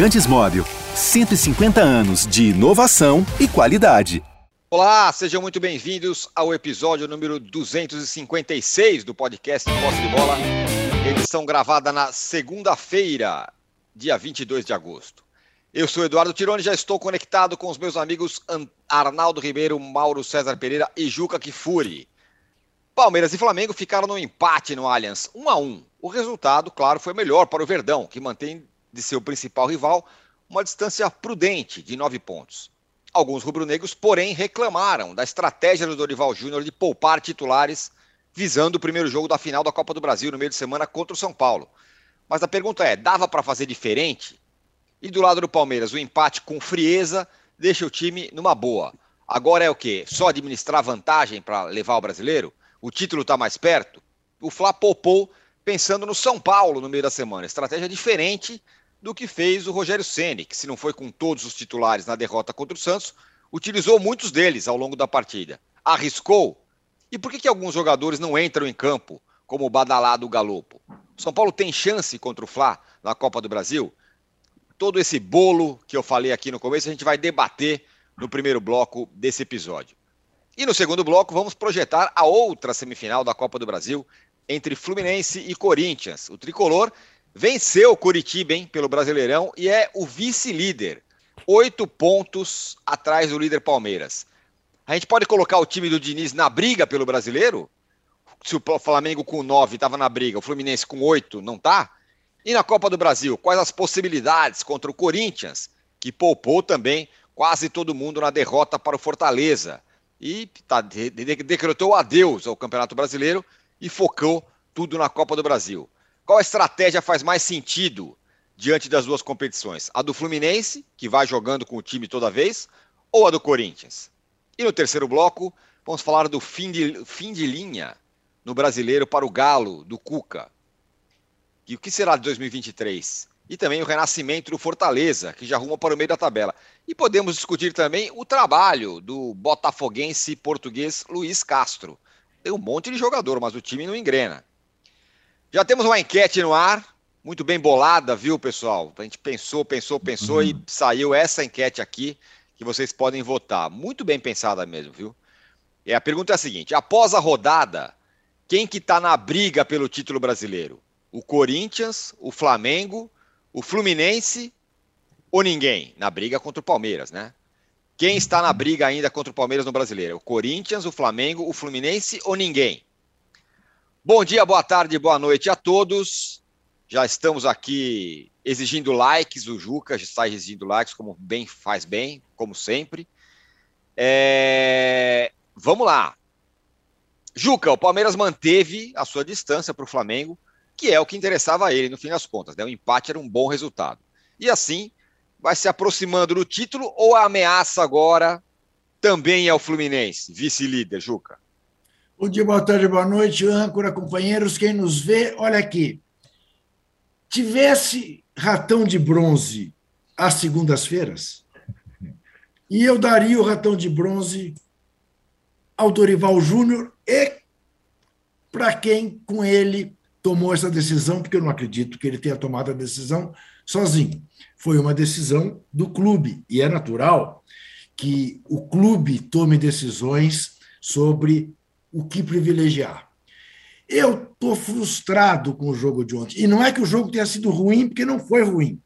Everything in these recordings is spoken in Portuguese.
Lubrificantes Móvel. 150 anos de inovação e qualidade. Olá, sejam muito bem-vindos ao episódio número 256 do podcast Posse de Bola. Edição gravada na segunda-feira, dia 22 de agosto. Eu sou Eduardo Tironi, já estou conectado com os meus amigos Arnaldo Ribeiro, Mauro César Pereira e Juca Kifuri. Palmeiras e Flamengo ficaram no empate no Allianz, 1 a 1. O resultado, claro, foi melhor para o Verdão, que mantém de seu principal rival uma distância prudente de nove pontos. Alguns rubro-negros, porém, reclamaram da estratégia do Dorival Júnior de poupar titulares visando o primeiro jogo da final da Copa do Brasil no meio de semana contra o São Paulo. Mas a pergunta é: dava para fazer diferente? E do lado do Palmeiras, o empate com frieza deixa o time numa boa. Agora é o quê? Só administrar vantagem para levar o brasileiro? O título está mais perto? O Fla poupou pensando no São Paulo no meio da semana. Estratégia diferente do que fez o Rogério Ceni, que se não foi com todos os titulares na derrota contra o Santos, utilizou muitos deles ao longo da partida. Arriscou? E por que, que alguns jogadores não entram em campo, como o badalado Galopo? São Paulo tem chance contra o Fla na Copa do Brasil? Todo esse bolo que eu falei aqui no começo, a gente vai debater no primeiro bloco desse episódio. E no segundo bloco, vamos projetar a outra semifinal da Copa do Brasil entre Fluminense e Corinthians. O tricolor Venceu o Curitiba, hein, pelo Brasileirão e é o vice-líder. Oito pontos atrás do líder Palmeiras. A gente pode colocar o time do Diniz na briga pelo brasileiro? Se o Flamengo com nove estava na briga, o Fluminense com oito não tá? E na Copa do Brasil, quais as possibilidades contra o Corinthians, que poupou também quase todo mundo na derrota para o Fortaleza e tá, decretou adeus ao Campeonato Brasileiro e focou tudo na Copa do Brasil. Qual estratégia faz mais sentido diante das duas competições? A do Fluminense, que vai jogando com o time toda vez, ou a do Corinthians? E no terceiro bloco, vamos falar do fim de, fim de linha no brasileiro para o Galo, do Cuca. E o que será de 2023? E também o renascimento do Fortaleza, que já arruma para o meio da tabela. E podemos discutir também o trabalho do botafoguense português Luiz Castro. Tem um monte de jogador, mas o time não engrena. Já temos uma enquete no ar, muito bem bolada, viu, pessoal? A gente pensou, pensou, pensou uhum. e saiu essa enquete aqui que vocês podem votar. Muito bem pensada mesmo, viu? E a pergunta é a seguinte: após a rodada, quem que está na briga pelo título brasileiro? O Corinthians, o Flamengo, o Fluminense ou ninguém? Na briga contra o Palmeiras, né? Quem está na briga ainda contra o Palmeiras no brasileiro? O Corinthians, o Flamengo, o Fluminense ou ninguém? Bom dia, boa tarde, boa noite a todos. Já estamos aqui exigindo likes, o Juca já está exigindo likes, como bem faz bem, como sempre. É... Vamos lá. Juca, o Palmeiras manteve a sua distância para o Flamengo, que é o que interessava a ele no fim das contas. Né? O empate era um bom resultado. E assim, vai se aproximando do título ou a ameaça agora também é o Fluminense, vice-líder, Juca? Bom dia, boa tarde, boa noite, âncora, companheiros, quem nos vê, olha aqui. Tivesse ratão de bronze às segundas-feiras, e eu daria o ratão de bronze ao Dorival Júnior e para quem com ele tomou essa decisão, porque eu não acredito que ele tenha tomado a decisão sozinho. Foi uma decisão do clube, e é natural que o clube tome decisões sobre o que privilegiar. Eu estou frustrado com o jogo de ontem. E não é que o jogo tenha sido ruim, porque não foi ruim.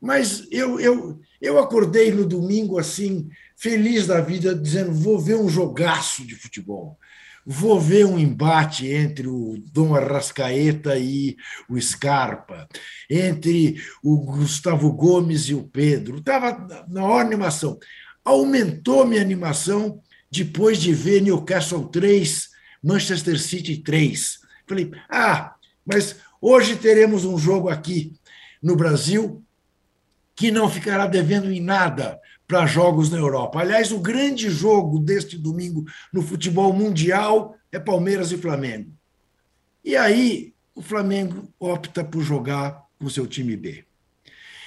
Mas eu, eu, eu acordei no domingo assim, feliz da vida, dizendo: vou ver um jogaço de futebol. Vou ver um embate entre o Dom Arrascaeta e o Scarpa, entre o Gustavo Gomes e o Pedro. Estava na hora animação. Aumentou minha animação depois de ver Newcastle 3, Manchester City 3. Falei, ah, mas hoje teremos um jogo aqui no Brasil que não ficará devendo em nada para jogos na Europa. Aliás, o grande jogo deste domingo no futebol mundial é Palmeiras e Flamengo. E aí o Flamengo opta por jogar com seu time B.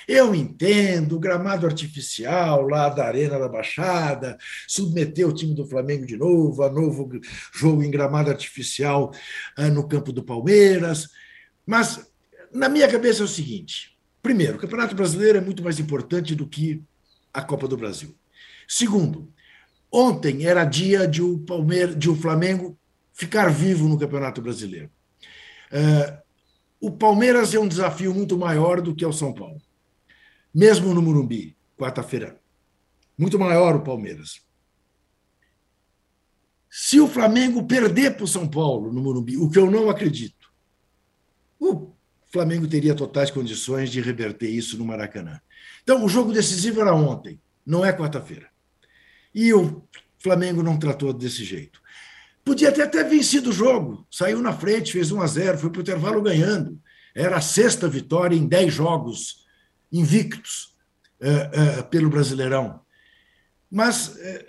Eu entendo, gramado artificial lá da Arena da Baixada, submeter o time do Flamengo de novo a novo jogo em gramado artificial ah, no campo do Palmeiras. Mas na minha cabeça é o seguinte: primeiro, o Campeonato Brasileiro é muito mais importante do que a Copa do Brasil. Segundo, ontem era dia de o, Palmeiras, de o Flamengo ficar vivo no Campeonato Brasileiro. Uh, o Palmeiras é um desafio muito maior do que o São Paulo, mesmo no Morumbi, quarta-feira. Muito maior o Palmeiras. Se o Flamengo perder para o São Paulo no Morumbi, o que eu não acredito, o Flamengo teria totais condições de reverter isso no Maracanã. Então, o jogo decisivo era ontem, não é quarta-feira. E o Flamengo não tratou desse jeito. Podia até ter vencido o jogo, saiu na frente, fez 1 a 0 foi para o intervalo ganhando. Era a sexta vitória em 10 jogos invictos uh, uh, pelo Brasileirão. Mas uh,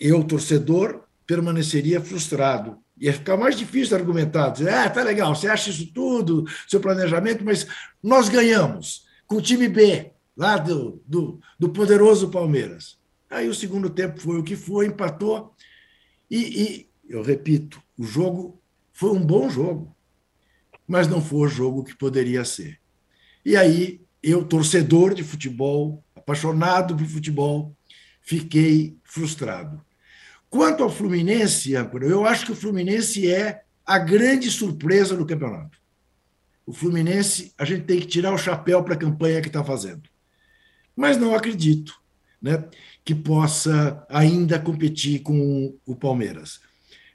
eu, torcedor, permaneceria frustrado. Ia ficar mais difícil argumentar, dizer, ah, tá legal, você acha isso tudo, seu planejamento, mas nós ganhamos com o time B, lá do, do, do poderoso Palmeiras. Aí o segundo tempo foi o que foi, empatou. E, e, eu repito, o jogo foi um bom jogo, mas não foi o jogo que poderia ser. E aí, eu, torcedor de futebol, apaixonado por futebol, fiquei frustrado. Quanto ao Fluminense, eu acho que o Fluminense é a grande surpresa do campeonato. O Fluminense, a gente tem que tirar o chapéu para a campanha que está fazendo. Mas não acredito né, que possa ainda competir com o Palmeiras.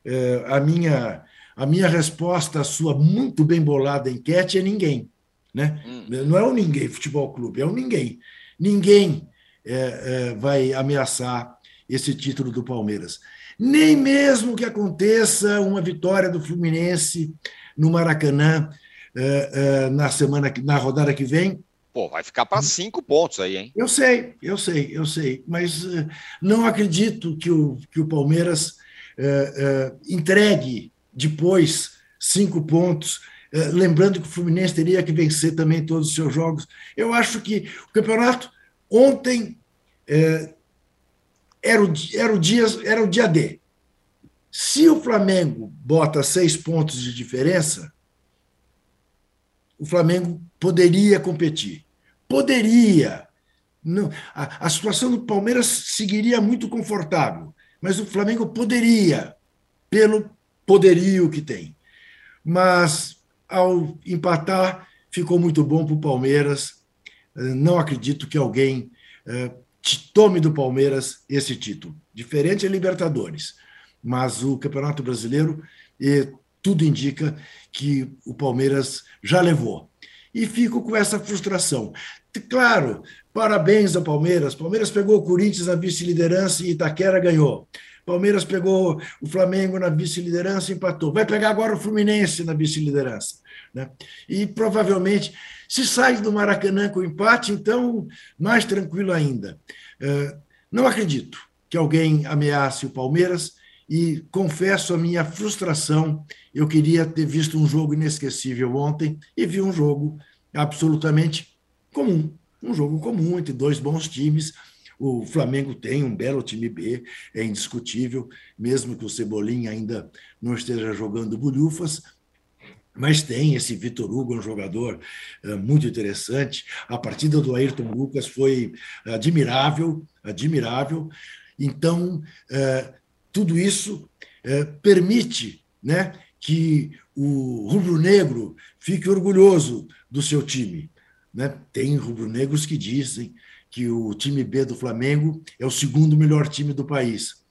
É, a, minha, a minha resposta à sua muito bem bolada enquete é ninguém. Né? Hum. Não é o ninguém futebol clube, é o ninguém. Ninguém é, é, vai ameaçar esse título do Palmeiras. Nem mesmo que aconteça uma vitória do Fluminense no Maracanã uh, uh, na semana, na rodada que vem. Pô, vai ficar para cinco pontos aí, hein? Eu sei, eu sei, eu sei, mas uh, não acredito que o, que o Palmeiras entregue depois cinco pontos lembrando que o Fluminense teria que vencer também todos os seus jogos. Eu acho que o campeonato ontem era o, era o, dia, era o dia D. Se o Flamengo bota seis pontos de diferença, o Flamengo poderia competir. Poderia. Não, a, a situação do Palmeiras seguiria muito confortável, mas o Flamengo poderia, pelo poderio que tem. Mas, ao empatar, ficou muito bom para o Palmeiras. Não acredito que alguém eh, tome do Palmeiras esse título. Diferente é Libertadores, mas o Campeonato Brasileiro, tudo indica que o Palmeiras já levou. E fico com essa frustração. Claro, parabéns ao Palmeiras. Palmeiras pegou o Corinthians na vice-liderança e Itaquera ganhou. Palmeiras pegou o Flamengo na vice-liderança e empatou. Vai pegar agora o Fluminense na vice-liderança. Né? E provavelmente se sai do Maracanã com empate, então mais tranquilo ainda. É, não acredito que alguém ameace o Palmeiras e confesso a minha frustração. Eu queria ter visto um jogo inesquecível ontem e vi um jogo absolutamente comum. Um jogo comum entre dois bons times. O Flamengo tem um belo time B, é indiscutível, mesmo que o Cebolinha ainda não esteja jogando bolhufas, mas tem esse Vitor Hugo, um jogador uh, muito interessante. A partida do Ayrton Lucas foi admirável, admirável. Então, uh, tudo isso uh, permite né, que o rubro-negro fique orgulhoso do seu time. Né? Tem rubro-negros que dizem que o time B do Flamengo é o segundo melhor time do país.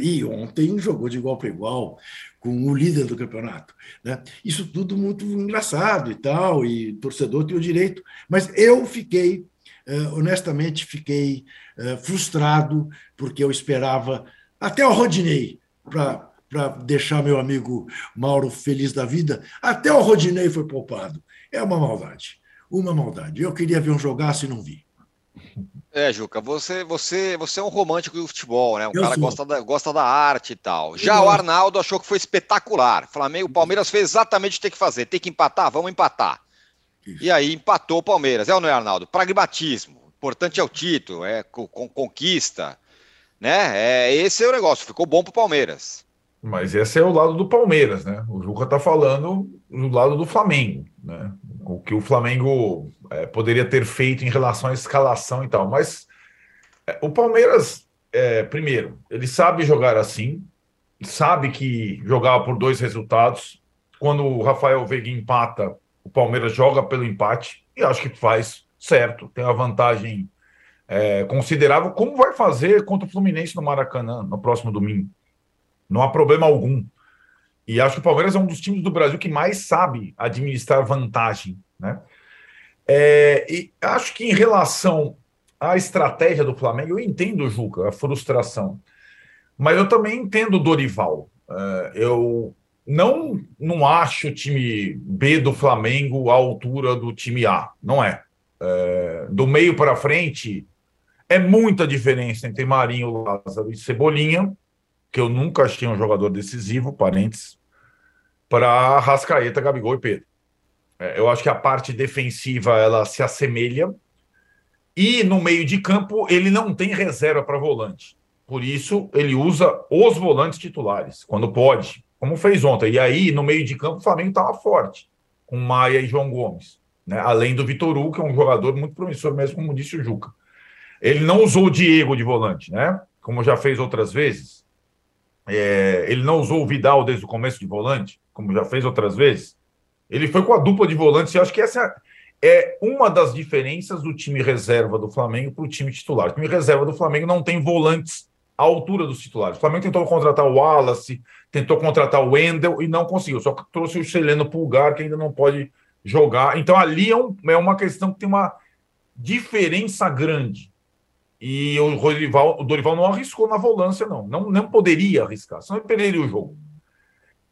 e ontem jogou de igual para igual com o líder do campeonato. Né? Isso tudo muito engraçado e tal, e torcedor tem o direito, mas eu fiquei, uh, honestamente, fiquei uh, frustrado, porque eu esperava até o Rodinei para para deixar meu amigo Mauro feliz da vida, até o Rodinei foi poupado. É uma maldade, uma maldade. Eu queria ver um jogaço e não vi. É, Juca, você, você, você é um romântico do futebol, né? Um eu cara gosta da, gosta da arte e tal. Já eu o Arnaldo achou que foi espetacular. Flamengo, o Palmeiras fez exatamente o que tem que fazer. Tem que empatar? Vamos empatar. Isso. E aí empatou o Palmeiras. É ou não é, Arnaldo? Pragmatismo. O importante é o título, é com, conquista. Né? É, esse é o negócio. Ficou bom pro Palmeiras. Mas esse é o lado do Palmeiras, né? O Juca tá falando do lado do Flamengo, né? O que o Flamengo é, poderia ter feito em relação à escalação e tal. Mas é, o Palmeiras, é, primeiro, ele sabe jogar assim, sabe que jogava por dois resultados. Quando o Rafael Veiga empata, o Palmeiras joga pelo empate e acho que faz certo, tem uma vantagem é, considerável, como vai fazer contra o Fluminense no Maracanã no próximo domingo. Não há problema algum. E acho que o Palmeiras é um dos times do Brasil que mais sabe administrar vantagem. Né? É, e acho que em relação à estratégia do Flamengo, eu entendo, Juca, a frustração. Mas eu também entendo o Dorival. É, eu não, não acho o time B do Flamengo à altura do time A. Não é. é do meio para frente, é muita diferença entre Marinho, Lázaro e Cebolinha, que eu nunca achei um jogador decisivo, parênteses, para Rascaeta, Gabigol e Pedro. É, eu acho que a parte defensiva ela se assemelha e no meio de campo ele não tem reserva para volante. Por isso ele usa os volantes titulares quando pode, como fez ontem. E aí no meio de campo o Flamengo estava forte com Maia e João Gomes, né? Além do Vitor Hugo, que é um jogador muito promissor mesmo, como disse o Juca. Ele não usou o Diego de volante, né? Como já fez outras vezes. É, ele não usou o Vidal desde o começo de volante, como já fez outras vezes. Ele foi com a dupla de volantes, e acho que essa é uma das diferenças do time reserva do Flamengo para o time titular. O time reserva do Flamengo não tem volantes à altura dos titulares. O Flamengo tentou contratar o Wallace, tentou contratar o Wendel e não conseguiu. Só trouxe o Cheleno Pulgar, que ainda não pode jogar. Então ali é, um, é uma questão que tem uma diferença grande. E o Dorival, o Dorival não arriscou na volância, não. Não, não poderia arriscar, senão ele perderia o jogo.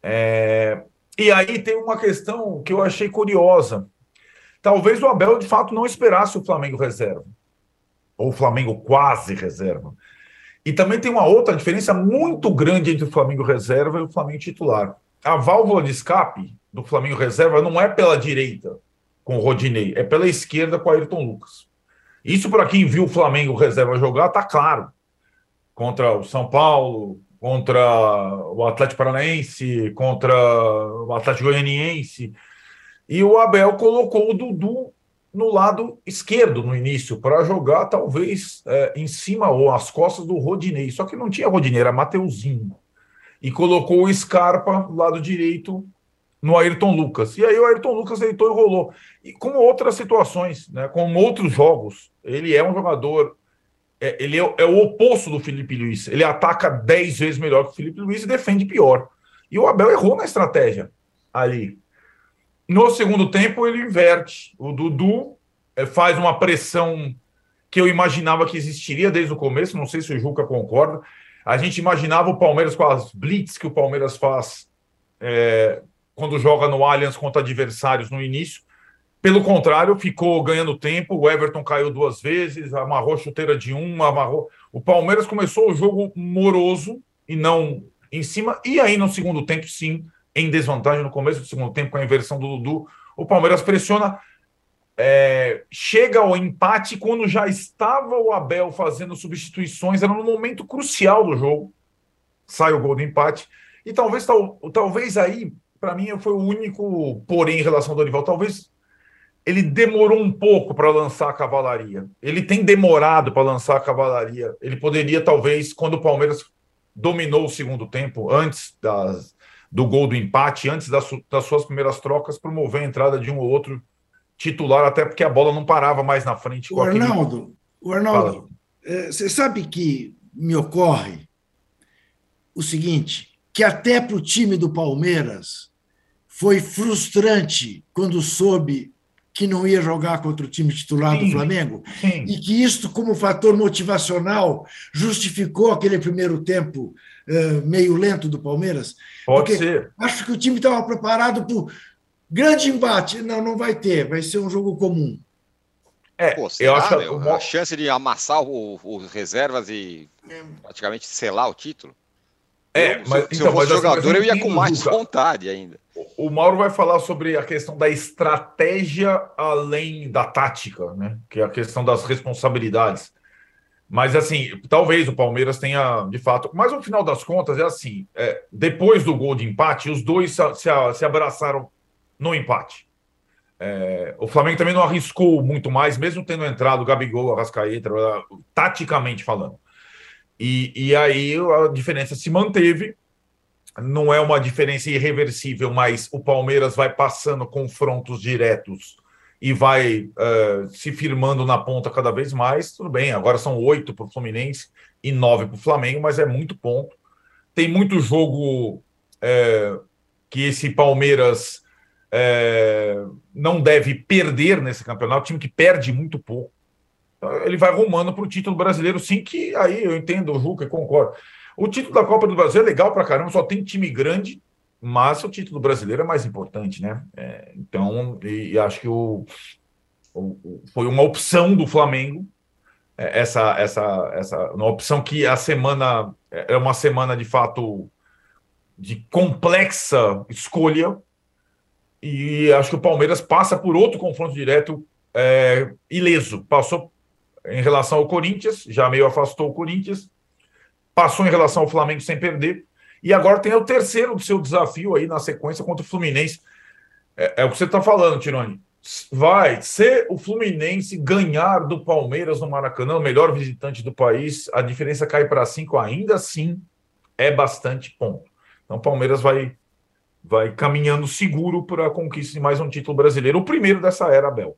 É... E aí tem uma questão que eu achei curiosa. Talvez o Abel, de fato, não esperasse o Flamengo reserva. Ou o Flamengo quase reserva. E também tem uma outra diferença muito grande entre o Flamengo reserva e o Flamengo titular. A válvula de escape do Flamengo reserva não é pela direita com o Rodinei, é pela esquerda com o Ayrton Lucas. Isso, para quem viu o Flamengo reserva jogar, tá claro. Contra o São Paulo, contra o Atlético Paranaense, contra o Atlético Goianiense. E o Abel colocou o Dudu no lado esquerdo no início, para jogar talvez é, em cima ou às costas do Rodinei. Só que não tinha Rodinei, era Mateuzinho. E colocou o Scarpa do lado direito no Ayrton Lucas. E aí o Ayrton Lucas deitou e rolou. E como outras situações, né, como outros jogos, ele é um jogador. É, ele é, é, o oposto do Felipe Luiz. Ele ataca 10 vezes melhor que o Felipe Luiz e defende pior. E o Abel errou na estratégia ali. No segundo tempo, ele inverte. O Dudu é, faz uma pressão que eu imaginava que existiria desde o começo. Não sei se o Juca concorda. A gente imaginava o Palmeiras com as blitz que o Palmeiras faz é, quando joga no Allianz contra adversários no início. Pelo contrário, ficou ganhando tempo. O Everton caiu duas vezes, amarrou chuteira de uma, amarrou. O Palmeiras começou o jogo moroso e não em cima. E aí, no segundo tempo, sim, em desvantagem no começo do segundo tempo, com a inversão do Dudu. O Palmeiras pressiona, é, chega ao empate quando já estava o Abel fazendo substituições. Era no momento crucial do jogo. Sai o gol do empate. E talvez, tal, talvez aí para mim, foi o único porém em relação ao Dorival. Talvez ele demorou um pouco para lançar a cavalaria. Ele tem demorado para lançar a cavalaria. Ele poderia, talvez, quando o Palmeiras dominou o segundo tempo, antes das, do gol do empate, antes das, das suas primeiras trocas, promover a entrada de um ou outro titular, até porque a bola não parava mais na frente. O Arnaldo, aquele... o Arnaldo é, você sabe que me ocorre o seguinte, que até para o time do Palmeiras foi frustrante quando soube que não ia jogar contra o time titular sim, do Flamengo sim. e que isso, como fator motivacional, justificou aquele primeiro tempo uh, meio lento do Palmeiras. Pode Porque ser. Acho que o time estava preparado para grande embate. Não, não vai ter, vai ser um jogo comum. É, Pô, eu acho meu, a chance de amassar os reservas e praticamente selar o título. É, mas, se, então, eu fosse jogador, eu ia com mais vontade ainda. O Mauro vai falar sobre a questão da estratégia além da tática, né? Que é a questão das responsabilidades. Mas, assim, talvez o Palmeiras tenha, de fato. Mas, no final das contas, é assim: é, depois do gol de empate, os dois se, se, abraçaram no empate. É, o Flamengo também não arriscou muito mais, mesmo tendo entrado o Gabigol, a Rascaeta, taticamente falando. E, e aí a diferença se manteve. Não é uma diferença irreversível, mas o Palmeiras vai passando confrontos diretos e vai uh, se firmando na ponta cada vez mais. Tudo bem, agora são oito para o Fluminense e nove para o Flamengo, mas é muito ponto. Tem muito jogo é, que esse Palmeiras é, não deve perder nesse campeonato, time que perde muito pouco. Ele vai rumando para o título brasileiro, sim, que aí eu entendo o Juca e concordo. O título da Copa do Brasil é legal para caramba, só tem time grande, mas o título brasileiro é mais importante, né? É, então, e, e, acho que o, o, foi uma opção do Flamengo, é, essa, essa, essa uma opção que a semana é uma semana de fato de complexa escolha, e acho que o Palmeiras passa por outro confronto direto é, ileso. Passou em relação ao Corinthians, já meio afastou o Corinthians, passou em relação ao Flamengo sem perder, e agora tem o terceiro do seu desafio aí na sequência contra o Fluminense. É, é o que você está falando, Tironi. Vai ser o Fluminense ganhar do Palmeiras no Maracanã, o melhor visitante do país, a diferença cai para cinco, ainda assim é bastante ponto. Então o Palmeiras vai vai caminhando seguro para a conquista de mais um título brasileiro, o primeiro dessa era, Abel.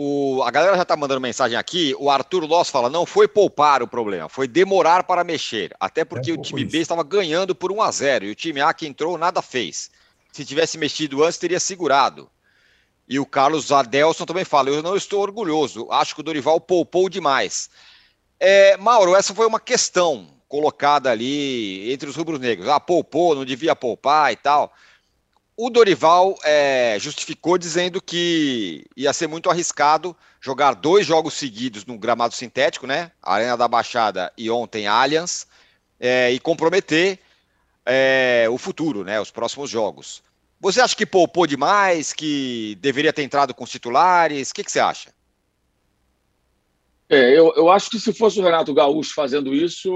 O, a galera já está mandando mensagem aqui. O Arthur Loss fala: não foi poupar o problema, foi demorar para mexer. Até porque é, o time B estava ganhando por 1 a 0 e o time A que entrou nada fez. Se tivesse mexido antes, teria segurado. E o Carlos Adelson também fala: eu não estou orgulhoso, acho que o Dorival poupou demais. É, Mauro, essa foi uma questão colocada ali entre os rubros-negros. Ah, poupou, não devia poupar e tal. O Dorival é, justificou dizendo que ia ser muito arriscado jogar dois jogos seguidos no gramado sintético, né? Arena da Baixada e ontem Allianz, é, e comprometer é, o futuro, né? Os próximos jogos. Você acha que poupou demais, que deveria ter entrado com os titulares? O que, que você acha? É, eu, eu acho que se fosse o Renato Gaúcho fazendo isso,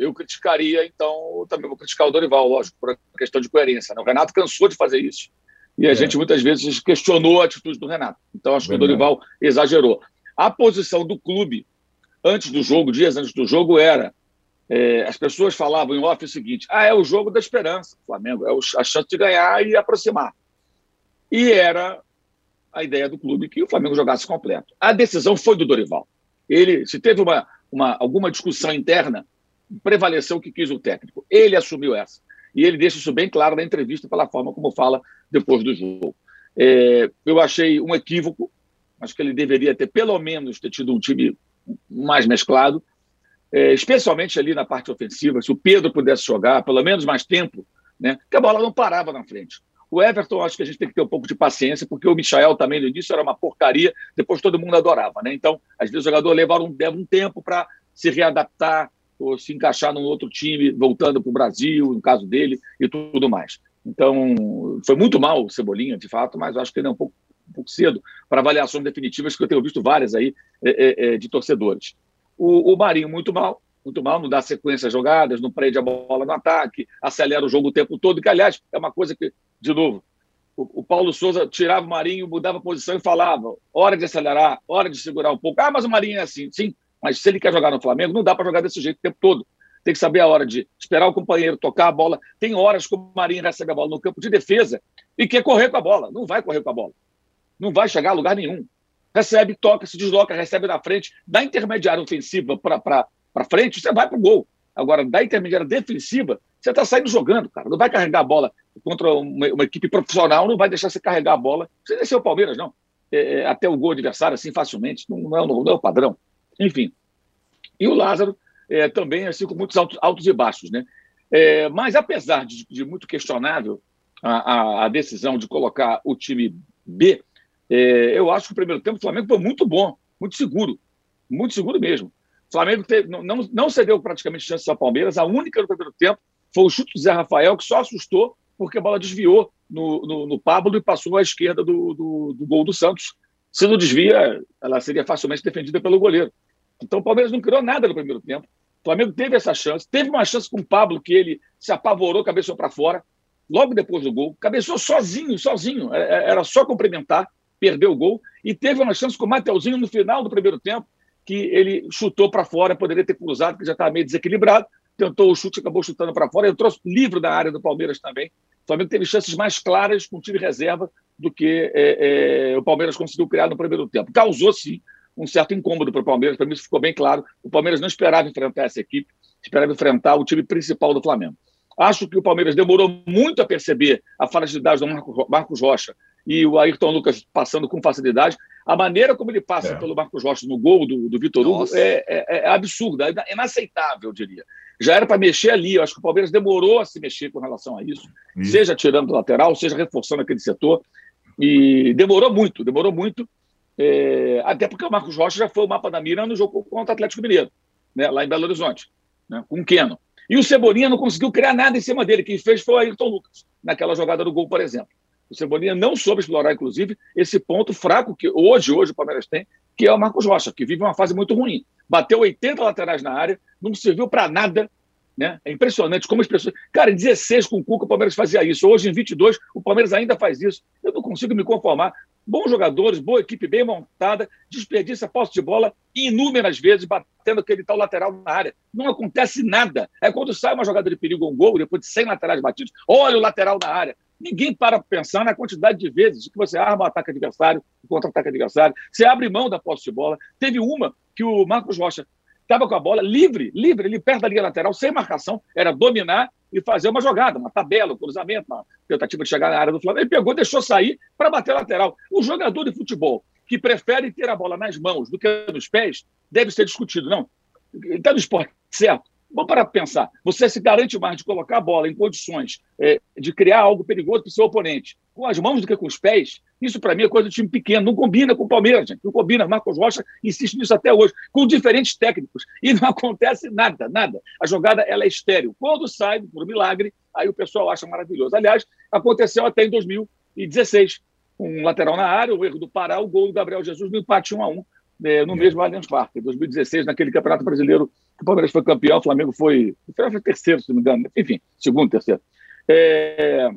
eu criticaria, então, também vou criticar o Dorival, lógico, por questão de coerência. Né? O Renato cansou de fazer isso. E a é. gente muitas vezes questionou a atitude do Renato. Então, acho que o Dorival exagerou. A posição do clube, antes do jogo, dias antes do jogo, era. É, as pessoas falavam em off o seguinte: ah, é o jogo da esperança, Flamengo, é a chance de ganhar e aproximar. E era a ideia do clube que o Flamengo jogasse completo. A decisão foi do Dorival. Ele, se teve uma, uma, alguma discussão interna, prevaleceu o que quis o técnico. Ele assumiu essa. E ele deixa isso bem claro na entrevista, pela forma como fala depois do jogo. É, eu achei um equívoco. Acho que ele deveria ter, pelo menos, ter tido um time mais mesclado, é, especialmente ali na parte ofensiva. Se o Pedro pudesse jogar, pelo menos mais tempo, né? a bola não parava na frente. O Everton, acho que a gente tem que ter um pouco de paciência, porque o Michael também no início era uma porcaria, depois todo mundo adorava, né? Então, às vezes o jogador leva um, leva um tempo para se readaptar ou se encaixar num outro time, voltando para o Brasil, no caso dele, e tudo mais. Então, foi muito mal o Cebolinha, de fato, mas acho que ele é um pouco, um pouco cedo para avaliações definitivas, que eu tenho visto várias aí é, é, de torcedores. O, o Marinho, muito mal, muito mal, não dá sequência às jogadas, não prende a bola no ataque, acelera o jogo o tempo todo, que, aliás, é uma coisa que, de novo, o, o Paulo Souza tirava o Marinho, mudava a posição e falava: hora de acelerar, hora de segurar um pouco. Ah, mas o Marinho é assim. Sim, mas se ele quer jogar no Flamengo, não dá para jogar desse jeito o tempo todo. Tem que saber a hora de esperar o companheiro tocar a bola. Tem horas que o Marinho recebe a bola no campo de defesa e quer correr com a bola. Não vai correr com a bola. Não vai chegar a lugar nenhum. Recebe, toca, se desloca, recebe na frente, dá intermediária ofensiva para para frente, você vai para o gol. Agora, da intermediária defensiva, você está saindo jogando, cara. Não vai carregar a bola contra uma, uma, equipe profissional, não vai deixar você carregar a bola. Você desceu o Palmeiras, não. É, é, até o gol adversário, assim, facilmente. Não, não, é, não, é o padrão. Enfim. E o Lázaro é, também, assim, com muitos altos, altos e baixos, né? É, mas, apesar de, de muito questionável a, a, a, decisão de colocar o time B, é, eu acho que o primeiro tempo do Flamengo foi muito bom, muito seguro. Muito seguro mesmo. Flamengo teve, não, não, cedeu praticamente chances ao Palmeiras. A única no primeiro tempo foi o chute do Zé Rafael, que só assustou porque a bola desviou no, no, no Pablo e passou à esquerda do, do, do, gol do Santos. Se não desvia, ela seria facilmente defendida pelo goleiro. Então o Palmeiras não criou nada no primeiro tempo. O Flamengo teve essa chance, teve uma chance com o Pablo que ele se apavorou, cabeçou para fora. logo depois do gol, cabeceou sozinho, sozinho. É, é, era só cumprimentar, perdeu o gol. E teve uma chance com o Mateuzinho no final do primeiro tempo, que ele chutou para fora, poderia ter cruzado, que já estava meio desequilibrado. Tentou o chute, acabou chutando para fora. Entrou livre da área do Palmeiras também. O Flamengo teve chances mais claras com o time reserva do que é, é, o Palmeiras conseguiu criar no primeiro tempo. Causou, sim, um certo incômodo para o Palmeiras, para mim isso ficou bem claro. O Palmeiras não esperava enfrentar essa equipe, esperava enfrentar o time principal do Flamengo. Acho que o Palmeiras demorou muito a perceber a fragilidade do Marcos Rocha e o Ayrton Lucas passando com facilidade. A maneira como ele passa é. pelo Marcos Rocha no gol do, do Vitor Hugo é, é, é, absurda, é inaceitável, eu diria. Já era para mexer ali, eu acho que o Palmeiras demorou a se mexer com relação a isso, isso. seja tirando do lateral, seja reforçando aquele setor. E demorou muito, demorou muito. É, até porque o Marcos Rocha já foi o mapa da mira no jogo contra o Atlético Mineiro, né, lá em Belo Horizonte, né, com o Keno. E o Cebolinha não conseguiu criar nada em cima dele. Quem fez foi o Ayrton Lucas, naquela jogada do gol, por exemplo. O Cebolinha não soube explorar, inclusive, esse ponto fraco que hoje, hoje o Palmeiras tem, que é o Marcos Rocha, que vive uma fase muito ruim. Bateu 80 laterais na área, não serviu para nada. Né? É impressionante como as pessoas. Cara, em 16 com o Cuca, o Palmeiras fazia isso. Hoje, em 22, o Palmeiras ainda faz isso. Eu não consigo me conformar bons jogadores, boa equipe bem montada, desperdiça posse de bola inúmeras vezes, batendo aquele tal lateral na área. Não acontece nada. É quando sai uma jogada de perigo um gol, depois de 100 laterais batidos, olha o lateral na área. Ninguém para pensar na quantidade de vezes que você arma o ataque adversário, o contra-ataque adversário, você abre mão da posse de bola. Teve uma que o Marcos Rocha estava com a bola livre, livre, ali perto da linha lateral, sem marcação, era dominar e fazer uma jogada, uma tabela, um cruzamento, uma tentativa de chegar na área do Flamengo. Ele pegou, deixou sair para bater lateral. O jogador de futebol que prefere ter a bola nas mãos do que nos pés deve ser discutido. Não, está no esporte certo. Vamos parar para pensar. Você se garante mais de colocar a bola em condições é, de criar algo perigoso para o seu oponente com as mãos do que com os pés. Isso, para mim, é coisa do time pequeno. Não combina com o Palmeiras, gente. Não combina. Marcos Rocha insiste nisso até hoje, com diferentes técnicos. E não acontece nada, nada. A jogada ela é estéreo. Quando sai, por um milagre, aí o pessoal acha maravilhoso. Aliás, aconteceu até em 2016. Um lateral na área, o erro do Pará, o gol do Gabriel Jesus no empate 1 a 1 né, no mesmo Allianz Parque. Em 2016, naquele Campeonato Brasileiro, o Palmeiras foi campeão, o Flamengo foi, foi terceiro, se não me engano. Enfim, segundo, terceiro. É,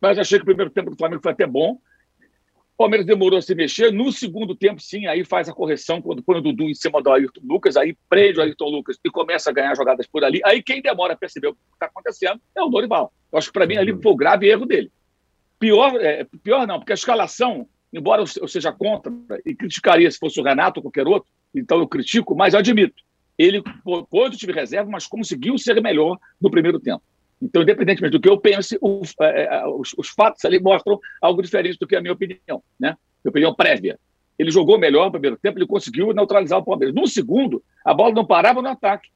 mas achei que o primeiro tempo do Flamengo foi até bom. O Palmeiras demorou a se mexer. No segundo tempo, sim, aí faz a correção, quando põe o Dudu em cima do Ayrton Lucas, aí prende o Ayrton Lucas e começa a ganhar jogadas por ali. Aí quem demora a perceber o que está acontecendo é o Dorival. Eu acho que para mim ali foi o grave erro dele. Pior, é, pior não, porque a escalação, embora eu seja contra e criticaria se fosse o Renato ou qualquer outro, então eu critico, mas eu admito. Ele pôs o time reserva, mas conseguiu ser melhor no primeiro tempo. Então, independentemente do que eu pense, os, é, é, os, os, fatos ali mostram algo diferente do que a minha opinião, né? Minha opinião prévia. Ele jogou melhor no primeiro tempo, ele conseguiu neutralizar o Palmeiras. No segundo, a bola não parava no ataque.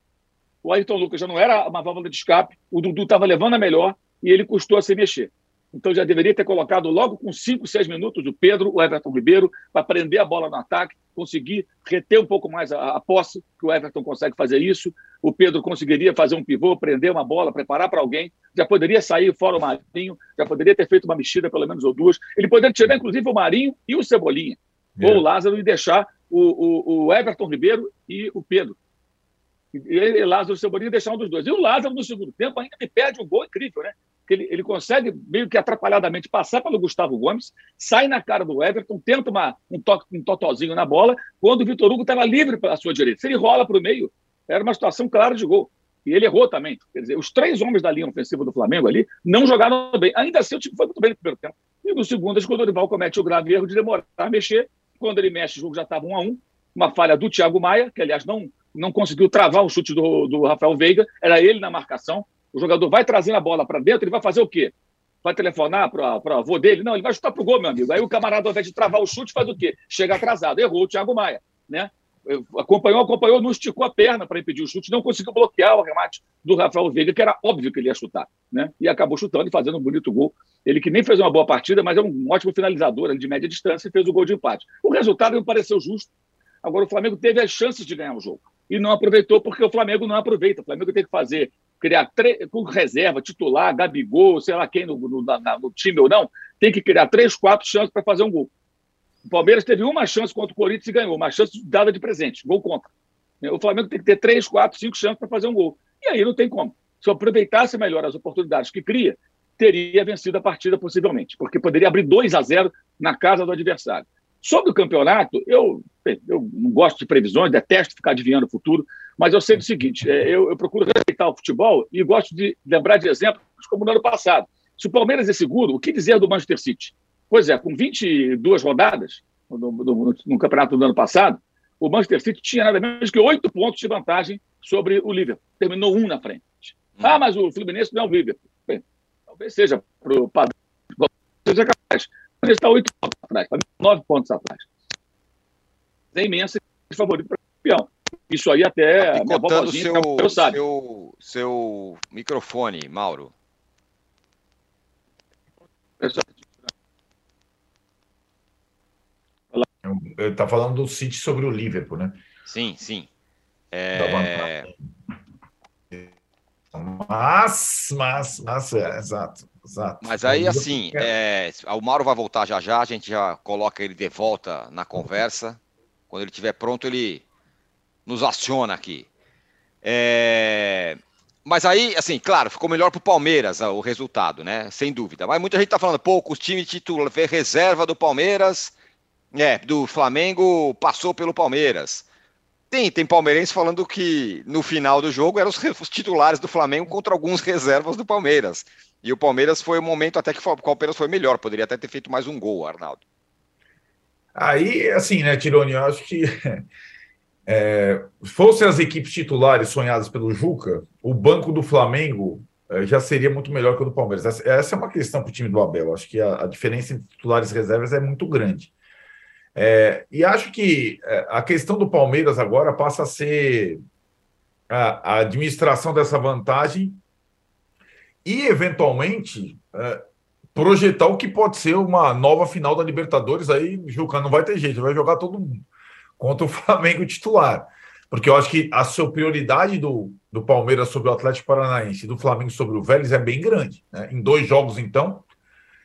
O Ayrton Lucas já não era uma válvula de escape, o Dudu estava levando a melhor e ele custou a se mexer. Então já deveria ter colocado logo com 5, 6 minutos o Pedro, o Everton Ribeiro, para prender a bola no ataque, conseguir reter um pouco mais a, a, posse, que o Everton consegue fazer isso. O Pedro conseguiria fazer um pivô, prender uma bola, preparar para alguém. Já poderia sair fora o Marinho, já poderia ter feito uma mexida, pelo menos ou duas. Ele poderia tirar, inclusive, o Marinho e o Cebolinha, é. ou o Lázaro, e deixar o, o, o Everton Ribeiro e o Pedro. E, Lázaro e o Cebolinha deixar um dos dois. E o Lázaro, no segundo tempo, ainda me perde um gol incrível, né? Que ele, ele consegue meio que atrapalhadamente passar pelo Gustavo Gomes, sai na cara do Everton, tenta uma, um, toque, um totozinho na bola, quando o Vitor Hugo estava livre para a sua direita. Se ele rola para o meio, era uma situação clara de gol. E ele errou também. Quer dizer, os três homens da linha ofensiva do Flamengo ali não jogaram bem. Ainda assim, o time foi muito bem no primeiro tempo. E no segundo, acho o Dorival comete o grave erro de demorar a mexer. Quando ele mexe, o jogo já estava um a um. Uma falha do Thiago Maia, que aliás não, não conseguiu travar o chute do, do Rafael Veiga. Era ele na marcação. O jogador vai trazendo a bola para dentro, ele vai fazer o quê? Vai telefonar para o avô dele? Não, ele vai chutar para o gol, meu amigo. Aí o camarada, ao invés de travar o chute, faz o quê? Chega atrasado. Errou o Thiago Maia. Né? Acompanhou, acompanhou, não esticou a perna para impedir o chute, não conseguiu bloquear o remate do Rafael Veiga, que era óbvio que ele ia chutar. Né? E acabou chutando e fazendo um bonito gol. Ele que nem fez uma boa partida, mas é um ótimo finalizador de média distância e fez o gol de empate. O resultado me pareceu justo. Agora o Flamengo teve as chances de ganhar o jogo e não aproveitou porque o Flamengo não aproveita. O Flamengo tem que fazer criar com reserva, titular, Gabigol, sei lá quem no, no, na, no time ou não, tem que criar três, quatro chances para fazer um gol. O Palmeiras teve uma chance contra o Corinthians e ganhou, uma chance dada de presente, gol contra. O Flamengo tem que ter três, quatro, cinco chances para fazer um gol. E aí não tem como. Se aproveitasse melhor as oportunidades que cria, teria vencido a partida possivelmente, porque poderia abrir 2 a 0 na casa do adversário. Sobre o campeonato, eu, eu não gosto de previsões, detesto ficar adivinhando o futuro, mas eu sei o seguinte: é, eu, eu procuro respeitar o futebol e gosto de lembrar de exemplos como no ano passado. Se o Palmeiras é seguro, o que dizer do Manchester City? Pois é, com 22 rodadas no, no, no campeonato do ano passado, o Manchester City tinha nada menos que oito pontos de vantagem sobre o Liverpool. Terminou um na frente. Hum. Ah, mas o Fluminense não é o Liverpool. Bem, talvez seja para o padrão, seja capaz. Mas ele está oito pontos atrás, está nove pontos atrás. É imenso e favorito para o campeão. Isso aí até tá minha vovozinha seu, sabe. Seu, seu microfone, Mauro. Ele está falando do City sobre o Liverpool, né? Sim, sim. É... Mas, mas, mas, é, exato, exato. Mas aí, assim, é, o Mauro vai voltar já já, a gente já coloca ele de volta na conversa. Quando ele estiver pronto, ele nos aciona aqui. É... Mas aí, assim, claro, ficou melhor para o Palmeiras o resultado, né? Sem dúvida. Mas muita gente está falando, pô, o time titular, reserva do Palmeiras, é, do Flamengo passou pelo Palmeiras. Tem, tem palmeirense falando que no final do jogo eram os, os, titulares do Flamengo contra alguns reservas do Palmeiras. E o Palmeiras foi o momento até que o Palmeiras foi melhor, poderia até ter feito mais um gol, Arnaldo. Aí, assim, né, Tironi, eu acho que é, fossem as equipes titulares sonhadas pelo Juca, o banco do Flamengo é, já seria muito melhor que o do Palmeiras. Essa, essa é uma questão para o time do Abel. Acho que a, a, diferença entre titulares e reservas é muito grande. É, e acho que é, a questão do Palmeiras agora passa a ser a, a administração dessa vantagem e, eventualmente, é, projetar o que pode ser uma nova final da Libertadores. Aí, Juca, não vai ter jeito, vai jogar todo mundo contra o Flamengo titular. Porque eu acho que a sua prioridade do, do Palmeiras sobre o Atlético Paranaense e do Flamengo sobre o Vélez é bem grande. Né? Em dois jogos, então.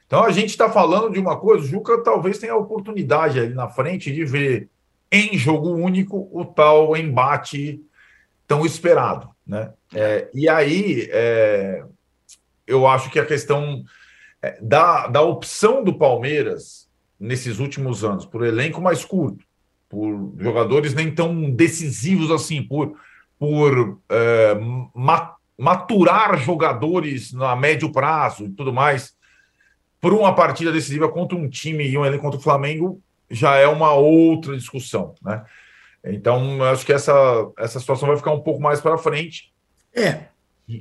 Então a gente está falando de uma coisa, o Juca talvez tenha a oportunidade ali na frente de ver em jogo único o tal embate tão esperado. Né? É, e aí é, eu acho que a questão é, da, da opção do Palmeiras nesses últimos anos, por elenco mais curto, por jogadores nem tão decisivos assim, por, por é, maturar jogadores a médio prazo e tudo mais, por uma partida decisiva contra um time e um elenco contra o Flamengo, já é uma outra discussão, né? Então, acho que essa, essa situação vai ficar um pouco mais para frente. É,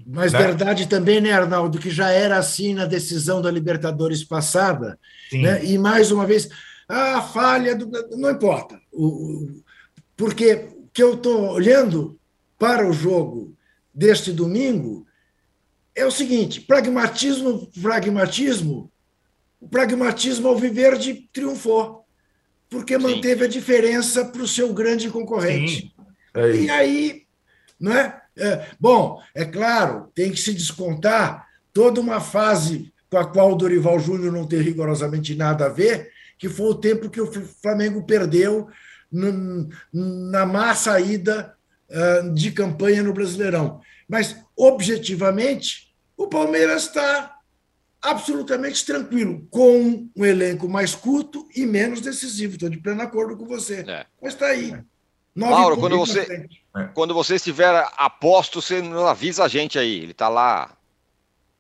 mas né? verdade também, né, Arnaldo, que já era assim na decisão da Libertadores passada, né? e mais uma vez, a falha do. Não importa. O, porque que eu estou olhando para o jogo deste domingo é o seguinte: pragmatismo, pragmatismo, o pragmatismo alviverde triunfou, porque Sim. manteve a diferença para o seu grande concorrente. É e aí, não é? é? Bom, é claro, tem que se descontar toda uma fase com a qual o Dorival Júnior não tem rigorosamente nada a ver, que foi o tempo que o Flamengo perdeu na má saída uh, de campanha no Brasileirão. Mas, objetivamente, o Palmeiras está absolutamente tranquilo, com um elenco mais curto e menos decisivo. Estou de pleno acordo com você. É. Mas está aí. Mauro, quando você, quando você estiver a posto, você avisa a gente aí. Ele está lá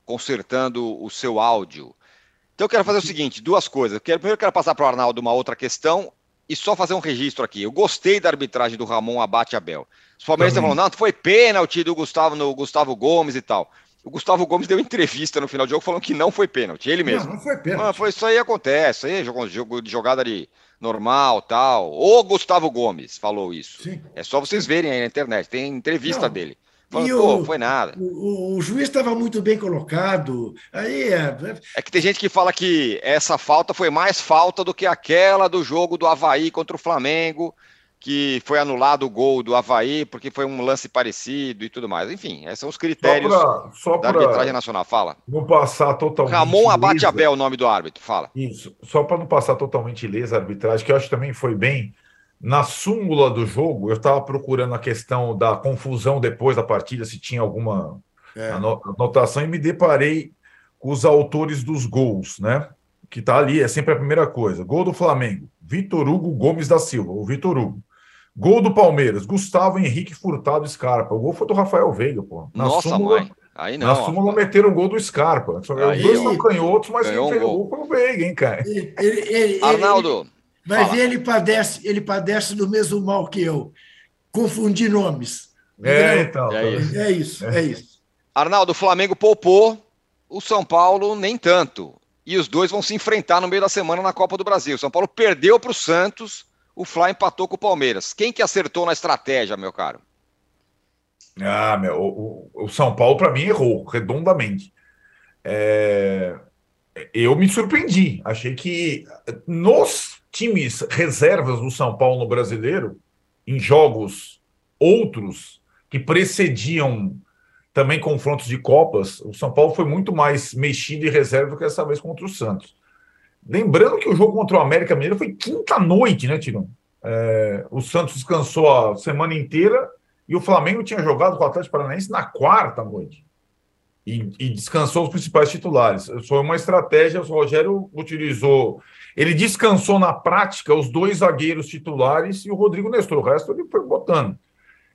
consertando o seu áudio. Então eu quero fazer o seguinte, duas coisas. Primeiro eu quero passar para o Arnaldo uma outra questão e só fazer um registro aqui. Eu gostei da arbitragem do Ramon Abate Abel. Os palmeirenses estão falando, não, foi pênalti do Gustavo, no Gustavo Gomes e tal. O Gustavo Gomes deu entrevista no final do jogo falando que não foi pênalti, ele mesmo. Não, não foi pênalti. Ah, foi, isso aí acontece, isso aí é jogo, jogo de jogada de normal, tal. O Gustavo Gomes falou isso. Sim. É só vocês verem aí na internet, tem entrevista não. dele. Falando, Pô, foi nada. O, o, o juiz estava muito bem colocado. Aí é... é... é que tem gente que fala que essa falta foi mais falta do que aquela do jogo do Havaí contra o Flamengo, que foi anulado o gol do Havaí porque foi um lance parecido e tudo mais. Enfim, esses são os critérios só pra, só da arbitragem nacional. Fala. Não passar totalmente. Ramon Abate Abel, o nome do árbitro. Fala. Isso. Só para não passar totalmente ilesa a arbitragem, que eu acho que também foi bem na súmula do jogo, eu estava procurando a questão da confusão depois da partida, se tinha alguma é. anotação, e me deparei com os autores dos gols, né? Que tá ali, é sempre a primeira coisa. Gol do Flamengo, Vitor Hugo Gomes da Silva, o Vitor Hugo. Gol do Palmeiras, Gustavo Henrique Furtado Scarpa. O gol foi do Rafael Veiga, pô. Na Nossa, súmula, mãe. Aí não. Na súmula meteram o gol do Scarpa. Os dois são canhotos, mas quem fez o gol foi o Veiga, hein, cara? Ele, ele, ele, Arnaldo. Vai ver, ele padece, ele padece do mesmo mal que eu. Confundir nomes. É, então. É isso, é isso. É isso. Arnaldo, o Flamengo poupou, o São Paulo nem tanto. E os dois vão se enfrentar no meio da semana na Copa do Brasil. O São Paulo perdeu para o Santos, o Fla empatou com o Palmeiras. Quem que acertou na estratégia, meu caro? Ah, meu, o, o São Paulo, para mim, errou redondamente. É... Eu me surpreendi. Achei que nos times reservas do São Paulo no brasileiro, em jogos outros que precediam também confrontos de Copas, o São Paulo foi muito mais mexido e reserva do que essa vez contra o Santos. Lembrando que o jogo contra o América Mineiro foi quinta-noite, né, Tirão? É, o Santos descansou a semana inteira e o Flamengo tinha jogado com o Atlético Paranaense na quarta noite. E, e, descansou os principais titulares. Foi uma estratégia, o Rogério utilizou. Ele descansou na prática os dois zagueiros titulares e o Rodrigo Nestor. O resto ele foi botando.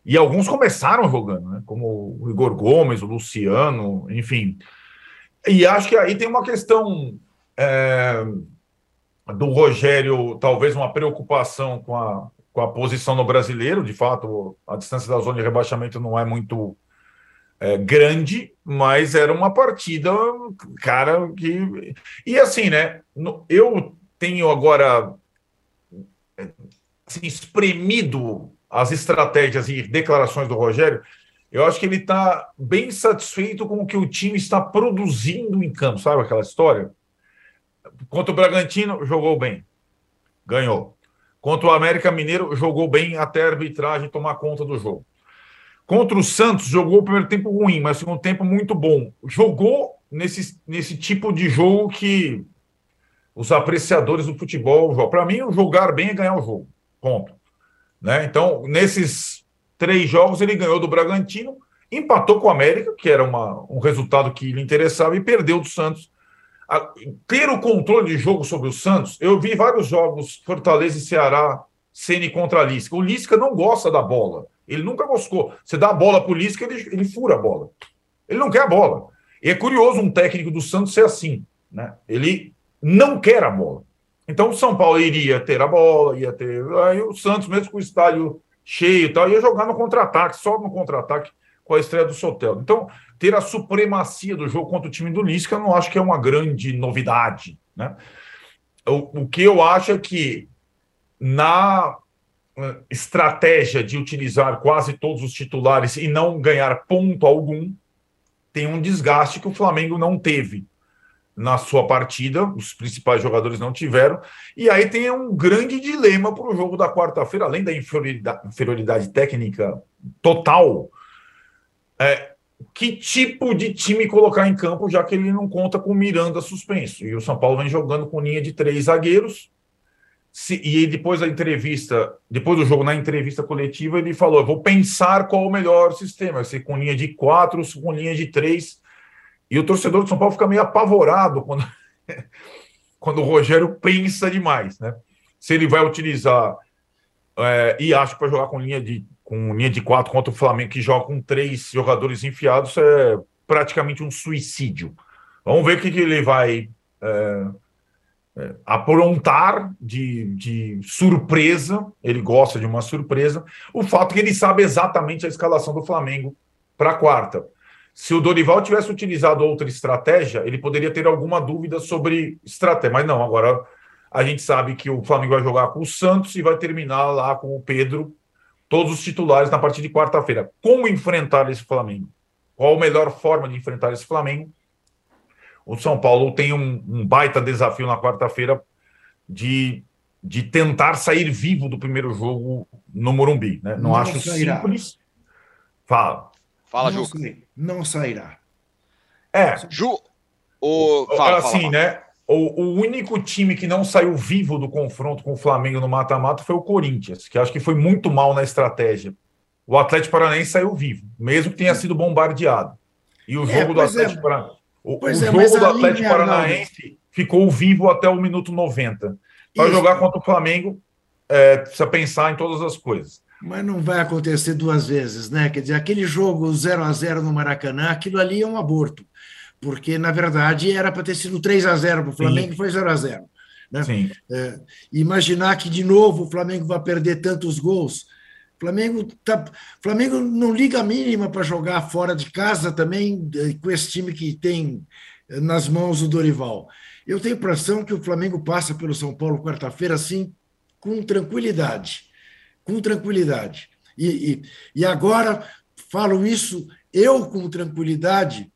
E alguns começaram jogando, né? como o Igor Gomes, o Luciano, enfim. E acho que aí tem uma questão é, do Rogério, talvez uma preocupação com a, com a posição no brasileiro. De fato, a distância da zona de rebaixamento não é muito é, grande, mas era uma partida, cara, que. E assim, né? Eu tenho agora assim, espremido as estratégias e declarações do Rogério, eu acho que ele está bem satisfeito com o que o time está produzindo em campo, sabe aquela história? Contra o Bragantino, jogou bem, ganhou. Contra o América Mineiro, jogou bem até a arbitragem tomar conta do jogo. Contra o Santos, jogou o primeiro tempo ruim, mas o segundo tempo muito bom. Jogou nesse, nesse tipo de jogo que os apreciadores do futebol jogam. Para mim, jogar bem é ganhar o jogo. Ponto. Né? Então, nesses três jogos, ele ganhou do Bragantino, empatou com o América, que era uma, um resultado que lhe interessava, e perdeu do Santos. A, ter o controle de jogo sobre o Santos, eu vi vários jogos Fortaleza e Ceará, Ceni contra Lisca. O Lisca não gosta da bola. Ele nunca gostou. Você dá a bola para o Lisca, ele, ele fura a bola. Ele não quer a bola. E é curioso um técnico do Santos ser assim. Né? Ele não quer a bola. Então o São Paulo iria ter a bola, ia ter. Aí o Santos, mesmo com o estádio cheio e tal, ia jogar no contra-ataque, só no contra-ataque com a estreia do Sotel. Então, ter a supremacia do jogo contra o time do Lisca, eu não acho que é uma grande novidade. Né? O, o que eu acho é que na eh, estratégia de utilizar quase todos os titulares e não ganhar ponto algum, tem um desgaste que o Flamengo não teve na sua partida, os principais jogadores não tiveram, e aí tem um grande dilema para o jogo da quarta-feira, além da inferioridade, inferioridade técnica total. É, que tipo de time colocar em campo, já que ele não conta com Miranda suspenso? E o São Paulo vem jogando com linha de três zagueiros. Se, e depois da entrevista, depois do jogo, na entrevista coletiva, ele falou: Eu vou pensar qual o melhor sistema, se com linha de quatro, se com linha de três. E o torcedor do São Paulo fica meio apavorado quando, quando o Rogério pensa demais, né? Se ele vai utilizar, é, e acho para jogar com linha de com linha de quatro contra o Flamengo, que joga com três jogadores enfiados, é praticamente um suicídio. Vamos ver o que, que ele vai é, é, aprontar de, de surpresa. Ele gosta de uma surpresa. O fato é que ele sabe exatamente a escalação do Flamengo para quarta. Se o Dorival tivesse utilizado outra estratégia, ele poderia ter alguma dúvida sobre estratégia. Mas não, agora a gente sabe que o Flamengo vai jogar com o Santos e vai terminar lá com o Pedro, todos os titulares na partida de quarta-feira. Como enfrentar esse Flamengo? Qual a melhor forma de enfrentar esse Flamengo? O São Paulo tem um, um baita desafio na quarta-feira de, de tentar sair vivo do primeiro jogo no Morumbi. Né? Não, Não acho sairá. simples. Fala. Fala, não Ju. não sairá. É. Ju, o... Fala, assim, fala, né? O, o, único time que não saiu vivo do confronto com o Flamengo no mata-mata foi o Corinthians, que acho que foi muito mal na estratégia. O Atlético Paranaense saiu vivo, mesmo que tenha sido bombardeado. E o é, jogo é, do Atlético é. Paranaense. O, o é, jogo do Atlético Paranaense ficou vivo até o minuto 90. Para jogar contra o Flamengo, é, precisa pensar em todas as coisas. Mas não vai acontecer duas vezes, né? Quer dizer, aquele jogo 0 a 0 no Maracanã, aquilo ali é um aborto. Porque, na verdade, era para ter sido 3 a 0 para o Flamengo e foi 0 a 0 né? É, imaginar que, de novo, o Flamengo vai perder tantos gols. Flamengo, tá, Flamengo não liga a mínima para jogar fora de casa também, é, com esse time que tem é, nas mãos o Dorival. Eu tenho a impressão que o Flamengo passa pelo São Paulo quarta-feira assim, com tranquilidade com tranquilidade. E, e, e agora falo isso eu com tranquilidade,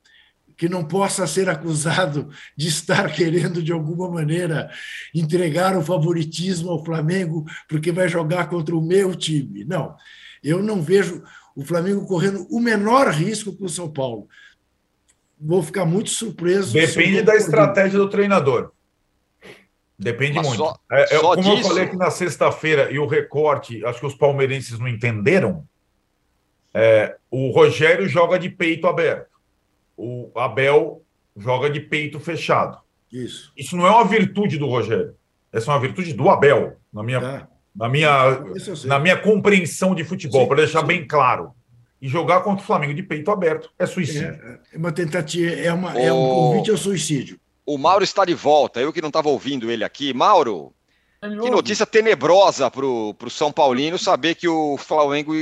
que não possa ser acusado de estar querendo, de alguma maneira, entregar o favoritismo ao Flamengo porque vai jogar contra o meu time. Não, eu não vejo o Flamengo correndo o menor risco com o São Paulo. Vou ficar muito surpreso. Depende da estratégia do treinador. Depende Mas muito. Só, é, é, só como disso... eu falei aqui na sexta-feira, e o recorte, acho que os palmeirenses não entenderam. É, o Rogério joga de peito aberto. O Abel joga de peito fechado. Isso. Isso não é uma virtude do Rogério. Essa é uma virtude do Abel, na minha, é. na minha, na minha compreensão de futebol, para deixar sim. bem claro. E jogar contra o Flamengo de peito aberto é suicídio. É, é uma tentativa, é, uma, é um convite ao suicídio. O Mauro está de volta, eu que não estava ouvindo ele aqui. Mauro, que notícia tenebrosa para o São Paulino saber que o Flamengo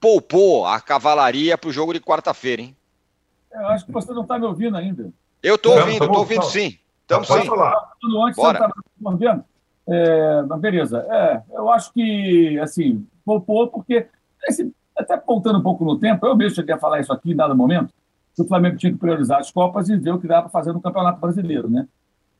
poupou a cavalaria para o jogo de quarta-feira, hein? Eu acho que você não está me ouvindo ainda. Eu estou ouvindo, estou ouvindo sim. Estamos sim. Falar. Antes Bora. você estava respondendo. É, beleza. É, eu acho que, assim, poupou porque, esse, até voltando um pouco no tempo, eu mesmo cheguei a falar isso aqui em dado momento, que o Flamengo tinha que priorizar as Copas e ver o que dá para fazer no Campeonato Brasileiro, né?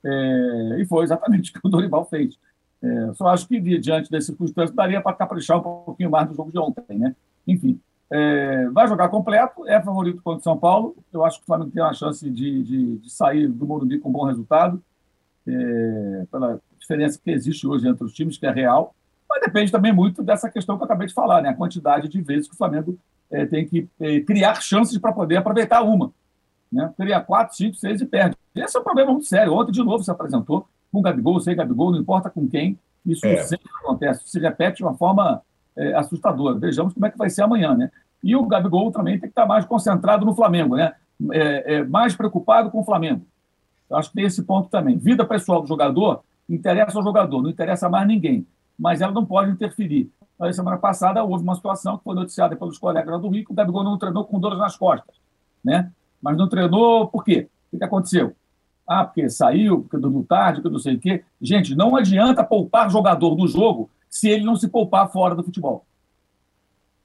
É, e foi exatamente o que o Dorival fez. É, só acho que, diante das circunstâncias, daria para caprichar um pouquinho mais no jogo de ontem, né? Enfim, é, vai jogar completo, é favorito contra o São Paulo. Eu acho que o Flamengo tem uma chance de, de, de sair do Morumbi com um bom resultado, é, pela diferença que existe hoje entre os times, que é real. Mas depende também muito dessa questão que eu acabei de falar, né? A quantidade de vezes que o Flamengo é, tem que é, criar chances para poder aproveitar uma. Né? Cria quatro, cinco, seis e perde. Esse é um problema muito sério. Ontem, de novo, se apresentou com Gabigol, sem Gabigol, não importa com quem. Isso é. sempre acontece. Se repete de uma forma é, assustadora. Vejamos como é que vai ser amanhã. Né? E o Gabigol também tem que estar mais concentrado no Flamengo, né? É, é, mais preocupado com o Flamengo. Eu acho que tem esse ponto também. Vida pessoal do jogador interessa ao jogador, não interessa mais ninguém. Mas ela não pode interferir. Na semana passada houve uma situação que foi noticiada pelos colegas do Rio, que o Gabigol não treinou com dores nas costas, né? Mas não treinou por quê? O que aconteceu? Ah, porque saiu, porque dormiu tarde, porque não sei o quê. Gente, não adianta poupar jogador do jogo se ele não se poupar fora do futebol.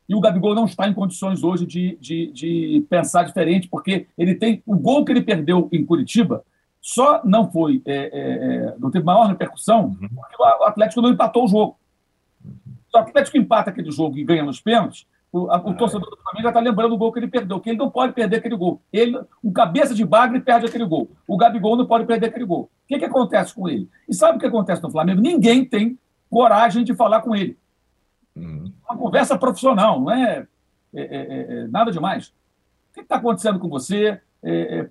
E o Gabigol não está em condições hoje de, de, de pensar diferente, porque ele tem o gol que ele perdeu em Curitiba só não foi, é, é, é não teve maior repercussão, uhum. porque o Atlético não empatou o jogo. Se o Atlético empata aquele jogo e ganha nos pênaltis, o, a, o torcedor do Flamengo já está lembrando o gol que ele perdeu, que ele não pode perder aquele gol. Ele, um cabeça de bagre perde aquele gol. O Gabigol não pode perder aquele gol. O que, que acontece com ele? E sabe o que acontece no Flamengo? Ninguém tem coragem de falar com ele. Uhum. Uma conversa profissional, não é, é, é, é, é nada demais. O que está acontecendo com você? É, é,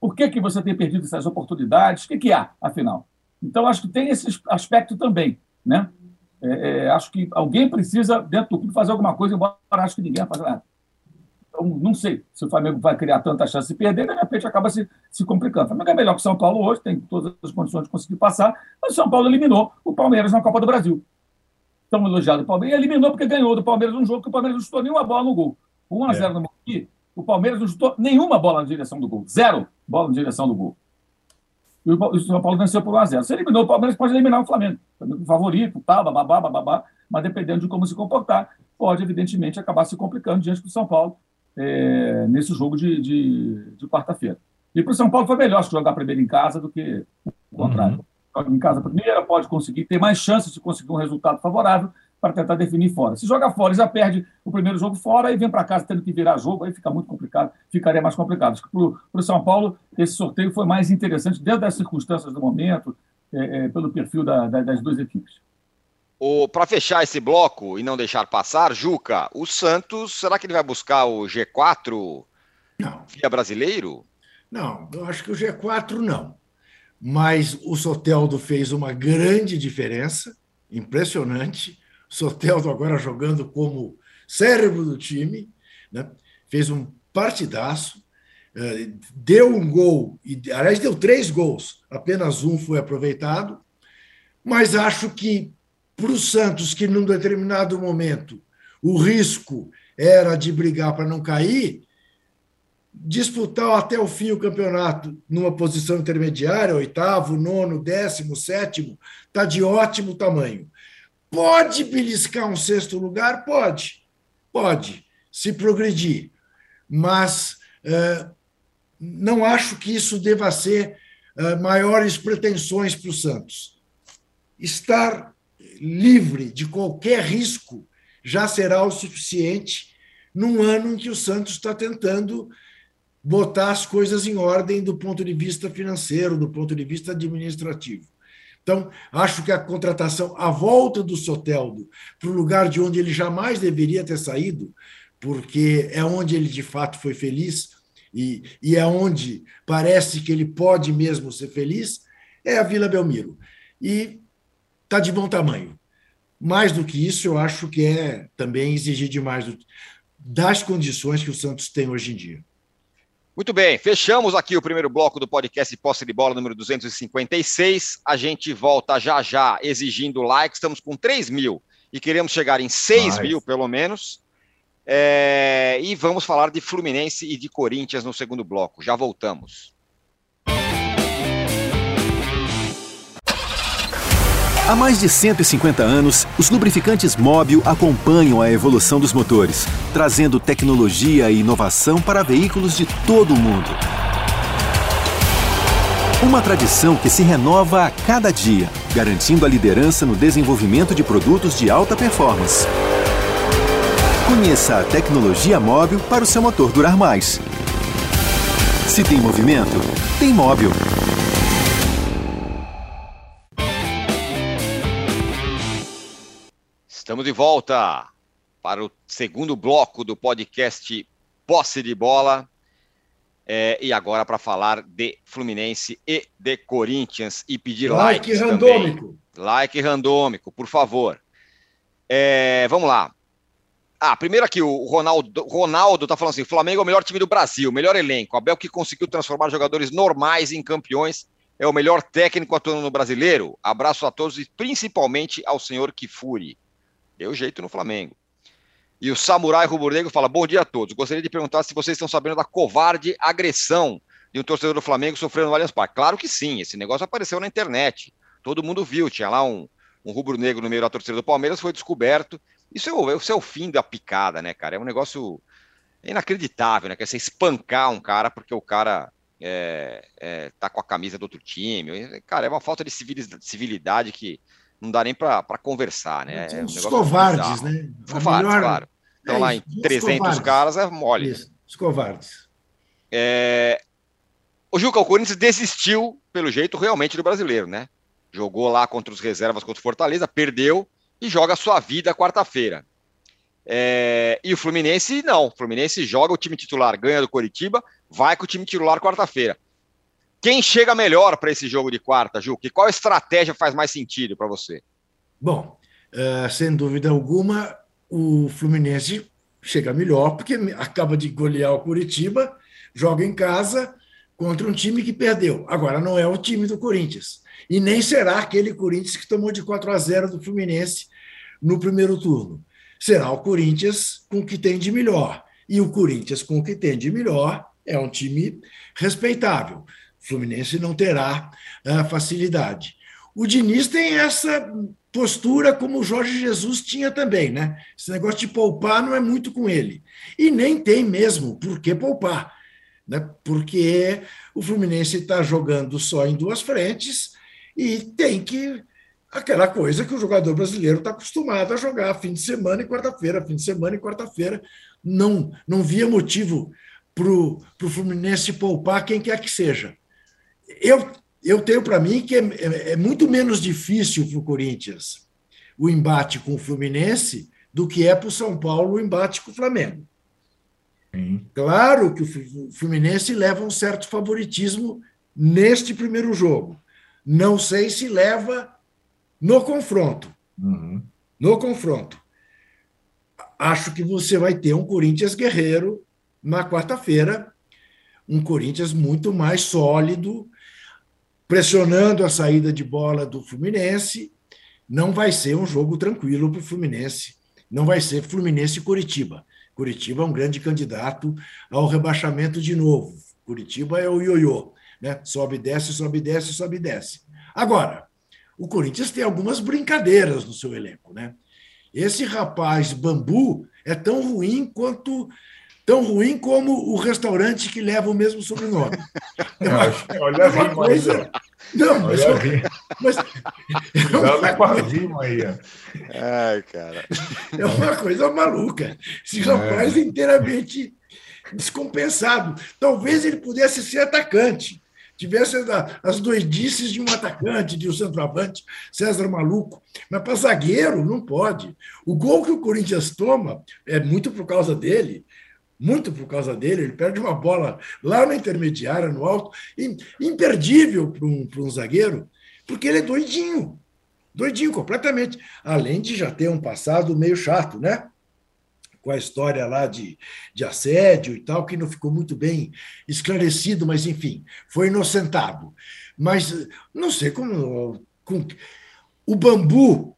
por que, que você tem perdido essas oportunidades? O que, que há, afinal? Então, acho que tem esse aspecto também, né? Acho que alguém precisa, dentro do clube, fazer alguma coisa, embora acho que ninguém vai fazer nada. Não sei se o Flamengo vai criar tanta chance de perder, de repente acaba se, se complicando. O Flamengo é melhor que o São Paulo hoje, tem todas as condições de conseguir passar, mas o São Paulo eliminou o Palmeiras na Copa do Brasil. Estão elogiado o Palmeiras, e eliminou porque ganhou do Palmeiras um jogo que o Palmeiras não chutou nenhuma bola no gol. 1 a 0 é. no Morumbi, o Palmeiras não chutou nenhuma bola na direção do gol. Zero bola na direção do gol. E o São Paulo venceu por 1x0. Se eliminou o Palmeiras, pode eliminar o Flamengo. O favorito, tal, bababá, bababá. Mas dependendo de como se comportar, pode, evidentemente, acabar se complicando diante do São Paulo é, nesse jogo de, de, de quarta-feira. E para o São Paulo foi melhor jogar primeiro em casa do que o contrário. Uhum. Joga em casa primeiro, pode conseguir ter mais chances de conseguir um resultado favorável para tentar definir fora. Se joga fora e já perde o primeiro jogo fora e vem para casa tendo que virar jogo, aí fica muito complicado, ficaria mais complicado. Acho que para o São Paulo esse sorteio foi mais interessante dentro das circunstâncias do momento, é, é, pelo perfil da, da, das duas equipes. Para fechar esse bloco e não deixar passar, Juca, o Santos, será que ele vai buscar o G4 não. via brasileiro? Não, eu acho que o G4 não. Mas o Soteldo fez uma grande diferença, impressionante. O Soteldo agora jogando como cérebro do time, né? fez um partidaço, eh, deu um gol, e, aliás, deu três gols, apenas um foi aproveitado, mas acho que para o Santos, que num determinado momento o risco era de brigar para não cair, disputar até o fim o campeonato numa posição intermediária, oitavo, nono, décimo, sétimo, está de ótimo tamanho. Pode beliscar um sexto lugar? Pode, pode, se progredir. Mas não acho que isso deva ser maiores pretensões para o Santos. Estar livre de qualquer risco já será o suficiente num ano em que o Santos está tentando botar as coisas em ordem do ponto de vista financeiro, do ponto de vista administrativo. Então, acho que a contratação, a volta do Soteldo para o lugar de onde ele jamais deveria ter saído, porque é onde ele de fato foi feliz e, e é onde parece que ele pode mesmo ser feliz, é a Vila Belmiro. E está de bom tamanho. Mais do que isso, eu acho que é também exigir demais das condições que o Santos tem hoje em dia. Muito bem, fechamos aqui o primeiro bloco do podcast Posse de Bola número 256. A gente volta já já exigindo like. Estamos com 3 mil e queremos chegar em 6 mil, pelo menos. É... E vamos falar de Fluminense e de Corinthians no segundo bloco. Já voltamos. Há mais de 150 anos, os lubrificantes Móbil acompanham a evolução dos motores, trazendo tecnologia e inovação para veículos de todo o mundo. Uma tradição que se renova a cada dia, garantindo a liderança no desenvolvimento de produtos de alta performance. Conheça a tecnologia móvel para o seu motor durar mais. Se tem movimento, tem móvel. Estamos de volta para o segundo bloco do podcast Posse de Bola. É, e agora para falar de Fluminense e de Corinthians e pedir like likes randômico. Também. Like randômico, por favor. É, vamos lá. Ah, primeiro aqui, o Ronaldo, Ronaldo tá falando assim: Flamengo é o melhor time do Brasil, melhor elenco. Abel que conseguiu transformar jogadores normais em campeões, é o melhor técnico atuando no brasileiro. Abraço a todos e principalmente ao senhor Kifuri. Deu jeito no Flamengo. E o Samurai Rubro-Negro fala: Bom dia a todos. Gostaria de perguntar se vocês estão sabendo da covarde agressão de um torcedor do Flamengo sofrendo no Allianz Parque. Claro que sim, esse negócio apareceu na internet. Todo mundo viu, tinha lá um, um rubro-negro no meio da torcida do Palmeiras, foi descoberto. Isso é, o, isso é o fim da picada, né, cara? É um negócio inacreditável, né? Que é você espancar um cara porque o cara é, é, tá com a camisa do outro time. Cara, é uma falta de civilidade que não dá nem para conversar, né? É um os covardes, né? Os covardes, melhor... claro. Estão é lá em 300 covardes. caras, é mole. Isso, os covardes. É... O Juca, o Corinthians desistiu, pelo jeito, realmente do brasileiro, né? Jogou lá contra os reservas, contra o Fortaleza, perdeu e joga a sua vida quarta-feira. É... E o Fluminense, não. O Fluminense joga o time titular, ganha do Coritiba, vai com o time titular quarta-feira. Quem chega melhor para esse jogo de quarta, Juca? E qual estratégia faz mais sentido para você? Bom, uh, sem dúvida alguma, o Fluminense chega melhor, porque acaba de golear o Curitiba, joga em casa contra um time que perdeu. Agora, não é o time do Corinthians. E nem será aquele Corinthians que tomou de 4 a 0 do Fluminense no primeiro turno. Será o Corinthians com o que tem de melhor. E o Corinthians com o que tem de melhor é um time respeitável. Fluminense não terá uh, facilidade. O Diniz tem essa postura como o Jorge Jesus tinha também, né? Esse negócio de poupar não é muito com ele. E nem tem mesmo por que poupar, né? Porque o Fluminense está jogando só em duas frentes e tem que aquela coisa que o jogador brasileiro está acostumado a jogar fim de semana e quarta-feira, fim de semana e quarta-feira. Não, não via motivo para o Fluminense poupar quem quer que seja eu, eu tenho para mim que é, é, é, muito menos difícil para o Corinthians o embate com o Fluminense do que é para o São Paulo o embate com o Flamengo. Sim. Claro que o Fluminense leva um certo favoritismo neste primeiro jogo. Não sei se leva no confronto. Uhum. No confronto. Acho que você vai ter um Corinthians guerreiro na quarta-feira, um Corinthians muito mais sólido, pressionando a saída de bola do Fluminense. Não vai ser um jogo tranquilo para o Fluminense. Não vai ser Fluminense e Curitiba. Curitiba é um grande candidato ao rebaixamento de novo. Curitiba é o ioiô, né? Sobe, desce, sobe, desce, sobe, desce. Agora, o Corinthians tem algumas brincadeiras no seu elenco, né? Esse rapaz Bambu é tão ruim quanto tão ruim como o restaurante que leva o mesmo sobrenome. É, olha a coisa. Não, mas, olha mas, é com a rima aí. Ai, cara. É uma coisa maluca. Esse rapaz é. inteiramente descompensado. Talvez ele pudesse ser atacante tivesse as doidices de um atacante, de um centroavante, César Maluco. Mas para zagueiro, não pode. O gol que o Corinthians toma é muito por causa dele. Muito por causa dele, ele perde uma bola lá na intermediária, no alto, imperdível para um, um zagueiro, porque ele é doidinho, doidinho completamente. Além de já ter um passado meio chato, né? com a história lá de, de assédio e tal, que não ficou muito bem esclarecido, mas enfim, foi inocentado. Mas não sei como. Com, o bambu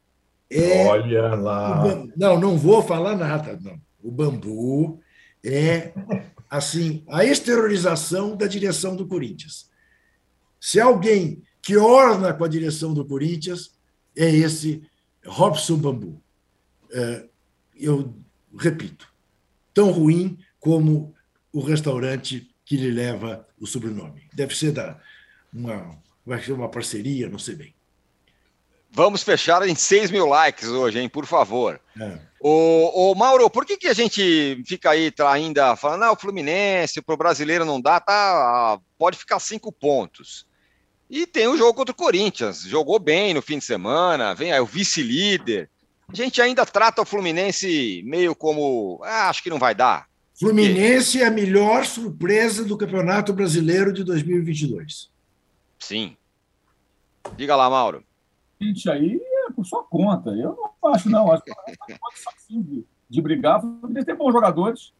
é. Olha lá. não, não vou falar nada. Não. O bambu é assim a exteriorização da direção do Corinthians. Se alguém que orna com a direção do Corinthians é esse Robson Bambu. É, eu repito, tão ruim como o restaurante que lhe leva o sobrenome. Deve ser da uma, vai ser uma parceria, não sei bem. Vamos fechar em 6 mil likes hoje, hein? Por favor. É. O, o, Mauro, por que, que a gente fica aí ainda falando, ah, o Fluminense, para o brasileiro não dá, tá, pode ficar cinco pontos. E tem o jogo contra o Corinthians, jogou bem no fim de semana, vem aí o vice-líder. A gente ainda trata o Fluminense meio como. Ah, acho que não vai dar. Fluminense é a melhor surpresa do Campeonato Brasileiro de 2022. Sim. Diga lá, Mauro. Gente, aí por sua conta. Eu não acho, não. Acho que fácil de, de brigar. O Fluminense tem bons jogadores.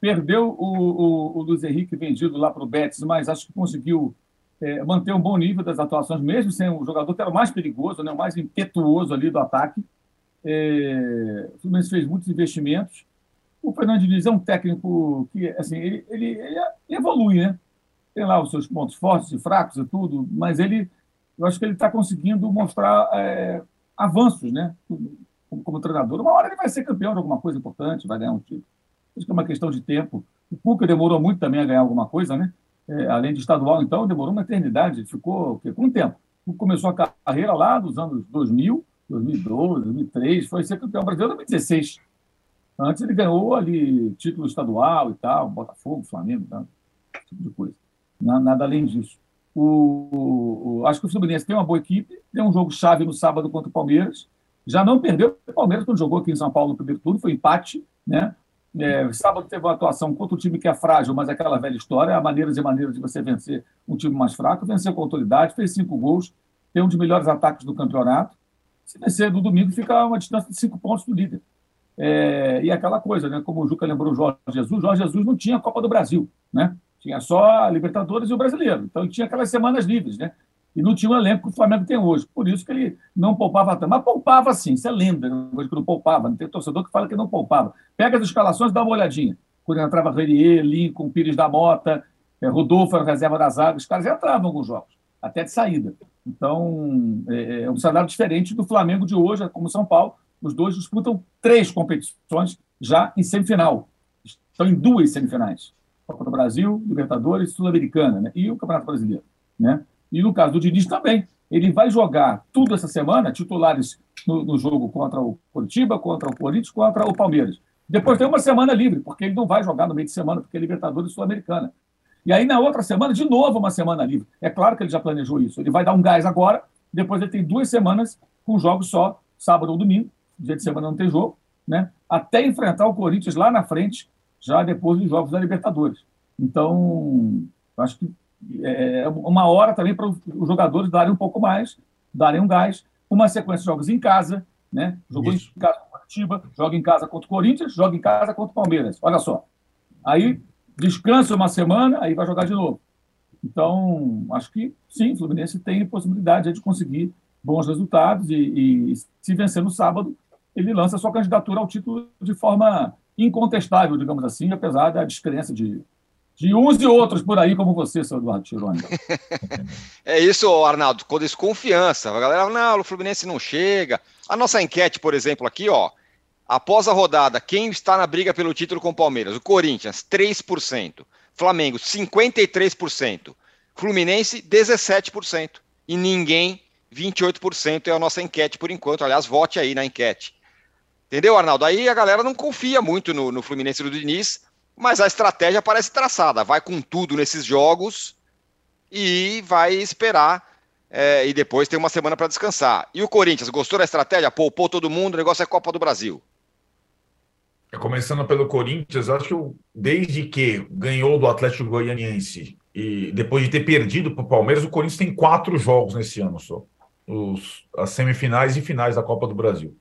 Perdeu o, o, o Luiz Henrique vendido lá para o Betis, mas acho que conseguiu é, manter um bom nível das atuações, mesmo sem um jogador que era o mais perigoso, né, o mais impetuoso ali do ataque. É, o Fluminense fez muitos investimentos. O Fernando Diniz é um técnico que, assim, ele, ele, ele evolui, né? Tem lá os seus pontos fortes e fracos e tudo, mas ele, eu acho que ele está conseguindo mostrar é, avanços, né? Como, como, treinador. Uma hora ele vai ser campeão de alguma coisa importante, vai ganhar um título. Acho que é uma questão de tempo. O Cuca demorou muito também a ganhar alguma coisa, né? É, além de estadual, então, demorou uma eternidade, ficou com um tempo. Começou a carreira lá dos anos 2000, 2012, 2003, foi ser campeão brasileiro em 2016. Antes ele ganhou ali título estadual e tal, Botafogo, Flamengo, tal, esse tipo de coisa. Nada além disso. O, o, acho que o Fluminense tem uma boa equipe, tem um jogo chave no sábado contra o Palmeiras. Já não perdeu o Palmeiras quando jogou aqui em São Paulo no primeiro turno, foi empate, né? É, sábado teve uma atuação contra um time que é frágil, mas é aquela velha história, há maneiras e maneiras de você vencer um time mais fraco, venceu com autoridade, fez cinco gols, tem um dos melhores ataques do campeonato. Se vencer no domingo, fica uma distância de cinco pontos do líder. É, e aquela coisa, né? Como o Juca lembrou o Jorge Jesus, Jorge Jesus não tinha a Copa do Brasil, né? Tinha só a Libertadores e o Brasileiro. Então ele tinha aquelas semanas livres, né? E não tinha o elenco que o Flamengo tem hoje. Por isso que ele não poupava tanto. Mas poupava sim, é lenda, coisa que não poupava. Não tem torcedor que fala que não poupava. Pega as escalações e dá uma olhadinha. Quando entrava Renier, Lincoln, Pires da Mota, é, Rodolfo era reserva das águas, os caras entravam em alguns jogos, até de saída. Então, é, é um cenário diferente do Flamengo de hoje, como São Paulo. Os dois disputam três competições já em semifinal. Estão em duas semifinais. Copa do Brasil, Libertadores Sul-Americana, né? e o Campeonato Brasileiro. Né? E no caso do Diniz também. Ele vai jogar tudo essa semana, titulares no, no jogo contra o Curitiba, contra o Corinthians, contra o Palmeiras. Depois tem uma semana livre, porque ele não vai jogar no meio de semana, porque é Libertadores Sul-Americana. E aí, na outra semana, de novo, uma semana livre. É claro que ele já planejou isso. Ele vai dar um gás agora, depois ele tem duas semanas com jogos só, sábado ou domingo, dia de semana não tem jogo, né? até enfrentar o Corinthians lá na frente, já depois dos Jogos da Libertadores. Então, acho que é uma hora também para os jogadores darem um pouco mais, darem um gás, uma sequência de jogos em casa, né? Jogou Isso. em casa contra o Curitiba, joga em casa contra o Corinthians, joga em casa contra o Palmeiras. Olha só. Aí descansa uma semana, aí vai jogar de novo. Então, acho que sim, o Fluminense tem possibilidade de conseguir bons resultados e, e se vencer no sábado, ele lança sua candidatura ao título de forma incontestável, digamos assim, apesar da descrença de, de uns e outros por aí, como você, seu Eduardo Tironi. é isso, Arnaldo, com desconfiança. A galera, não, o Fluminense não chega. A nossa enquete, por exemplo, aqui, ó, após a rodada, quem está na briga pelo título com o Palmeiras? O Corinthians, 3%. Flamengo, 53%. Fluminense, 17%. E ninguém, 28% é a nossa enquete por enquanto. Aliás, vote aí na enquete. Entendeu, Arnaldo? Aí a galera não confia muito no, no Fluminense do Diniz, mas a estratégia parece traçada. Vai com tudo nesses jogos e vai esperar. É, e depois tem uma semana para descansar. E o Corinthians, gostou da estratégia? Poupou todo mundo, o negócio é Copa do Brasil. É, começando pelo Corinthians, acho que desde que ganhou do Atlético Goianiense e depois de ter perdido para o Palmeiras, o Corinthians tem quatro jogos nesse ano só. Os, as semifinais e finais da Copa do Brasil.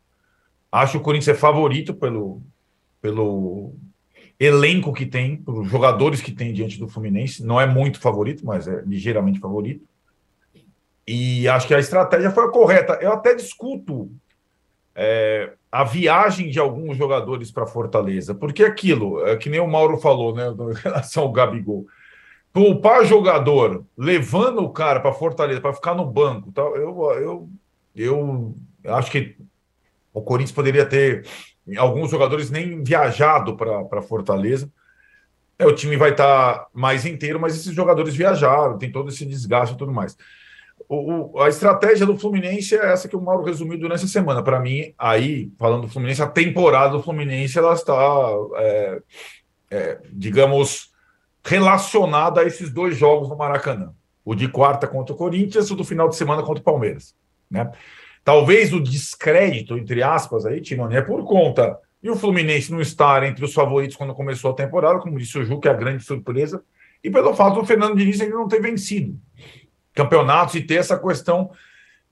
Acho o Corinthians é favorito pelo, pelo elenco que tem, pelos jogadores que tem diante do Fluminense. Não é muito favorito, mas é ligeiramente favorito. E acho que a estratégia foi a correta. Eu até discuto é, a viagem de alguns jogadores para Fortaleza, porque aquilo, é que nem o Mauro falou, né, em relação ao Gabigol. Poupar jogador, levando o cara para Fortaleza, para ficar no banco, tal, eu, eu, eu acho que o Corinthians poderia ter alguns jogadores nem viajado para Fortaleza. É, o time vai estar tá mais inteiro, mas esses jogadores viajaram, tem todo esse desgaste e tudo mais. O, o, a estratégia do Fluminense é essa que o Mauro resumiu durante a semana. Para mim, aí, falando do Fluminense, a temporada do Fluminense ela está, é, é, digamos, relacionada a esses dois jogos no Maracanã. O de quarta contra o Corinthians e o do final de semana contra o Palmeiras. Né? Talvez o descrédito, entre aspas, aí, Tironi, é por conta e o Fluminense não estar entre os favoritos quando começou a temporada, como disse o Ju, que é a grande surpresa, e pelo fato do Fernando Diniz ainda não ter vencido campeonatos e ter essa questão.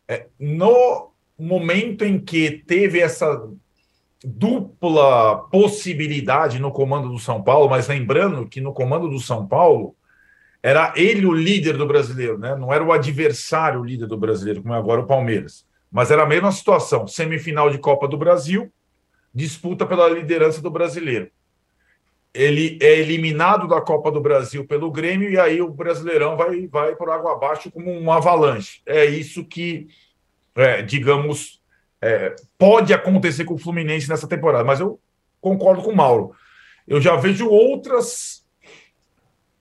É, no momento em que teve essa dupla possibilidade no comando do São Paulo, mas lembrando que no comando do São Paulo era ele o líder do brasileiro, né? não era o adversário o líder do brasileiro, como é agora o Palmeiras. Mas era a mesma situação: semifinal de Copa do Brasil, disputa pela liderança do brasileiro. Ele é eliminado da Copa do Brasil pelo Grêmio e aí o Brasileirão vai, vai por água abaixo como um avalanche. É isso que, é, digamos, é, pode acontecer com o Fluminense nessa temporada. Mas eu concordo com o Mauro. Eu já vejo outras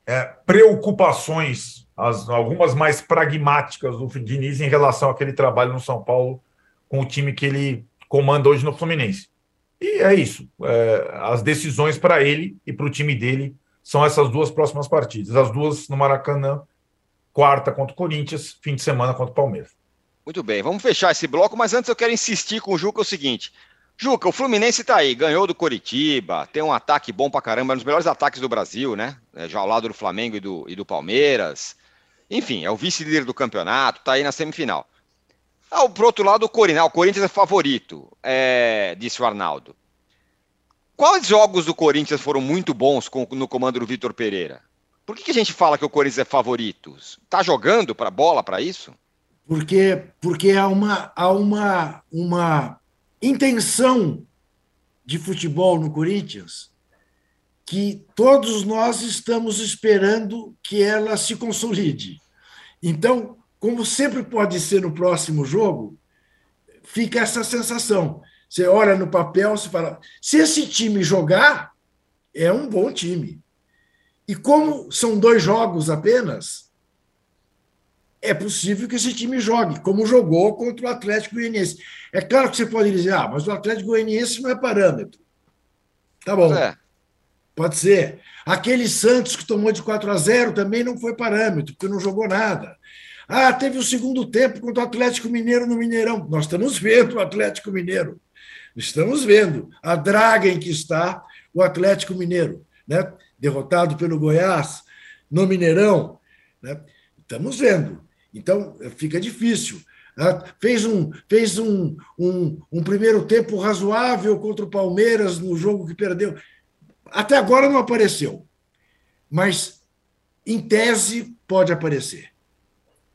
é, preocupações as, algumas mais pragmáticas do Diniz em relação àquele trabalho no São Paulo com o time que ele comanda hoje no Fluminense. E é isso. É, as decisões para ele e para o time dele são essas duas próximas partidas. As duas no Maracanã, quarta contra o Corinthians, fim de semana contra o Palmeiras. Muito bem, vamos fechar esse bloco, mas antes eu quero insistir com o Juca o seguinte. Juca, o Fluminense está aí, ganhou do Coritiba, tem um ataque bom pra caramba, um dos melhores ataques do Brasil, né? É, já ao lado do Flamengo e do, e do Palmeiras. Enfim, é o vice-líder do campeonato, tá aí na semifinal. Ah, por outro lado, o Corinthians, ah, o Corinthians é favorito, é, disse o Arnaldo. Quais jogos do Corinthians foram muito bons com, no comando do Vitor Pereira? Por que, que, a gente fala que o Corinthians é favorito? Tá jogando para bola para isso? Porque, porque há, uma, há uma, uma intenção de futebol no Corinthians que todos nós estamos esperando que ela se consolide. Então, como sempre pode ser no próximo jogo, fica essa sensação. Você olha no papel, você fala: se esse time jogar, é um bom time. E como são dois jogos apenas, é possível que esse time jogue, como jogou contra o Atlético Goianiense. É claro que você pode dizer, ah, mas o Atlético Goianiense não é parâmetro. Tá bom. É. Pode ser. Aquele Santos que tomou de 4 a 0 também não foi parâmetro, porque não jogou nada. Ah, teve o segundo tempo contra o Atlético Mineiro no Mineirão. Nós estamos vendo o Atlético Mineiro. Estamos vendo a draga em que está o Atlético Mineiro. né? derrotado pelo Goiás no Mineirão. Né? Estamos vendo. Então, fica difícil. Né? Fez, um, fez um, um, um primeiro tempo razoável contra o Palmeiras no jogo que perdeu. Até agora não apareceu. Mas, em tese, pode aparecer.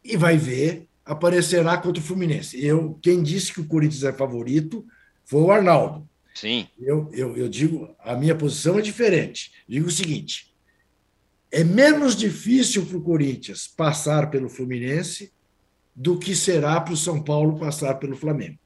E vai ver, aparecerá contra o Fluminense. Eu, quem disse que o Corinthians é favorito foi o Arnaldo. Sim. Eu, eu, eu digo, a minha posição é diferente. Digo o seguinte: é menos difícil para o Corinthians passar pelo Fluminense do que será para o São Paulo passar pelo Flamengo.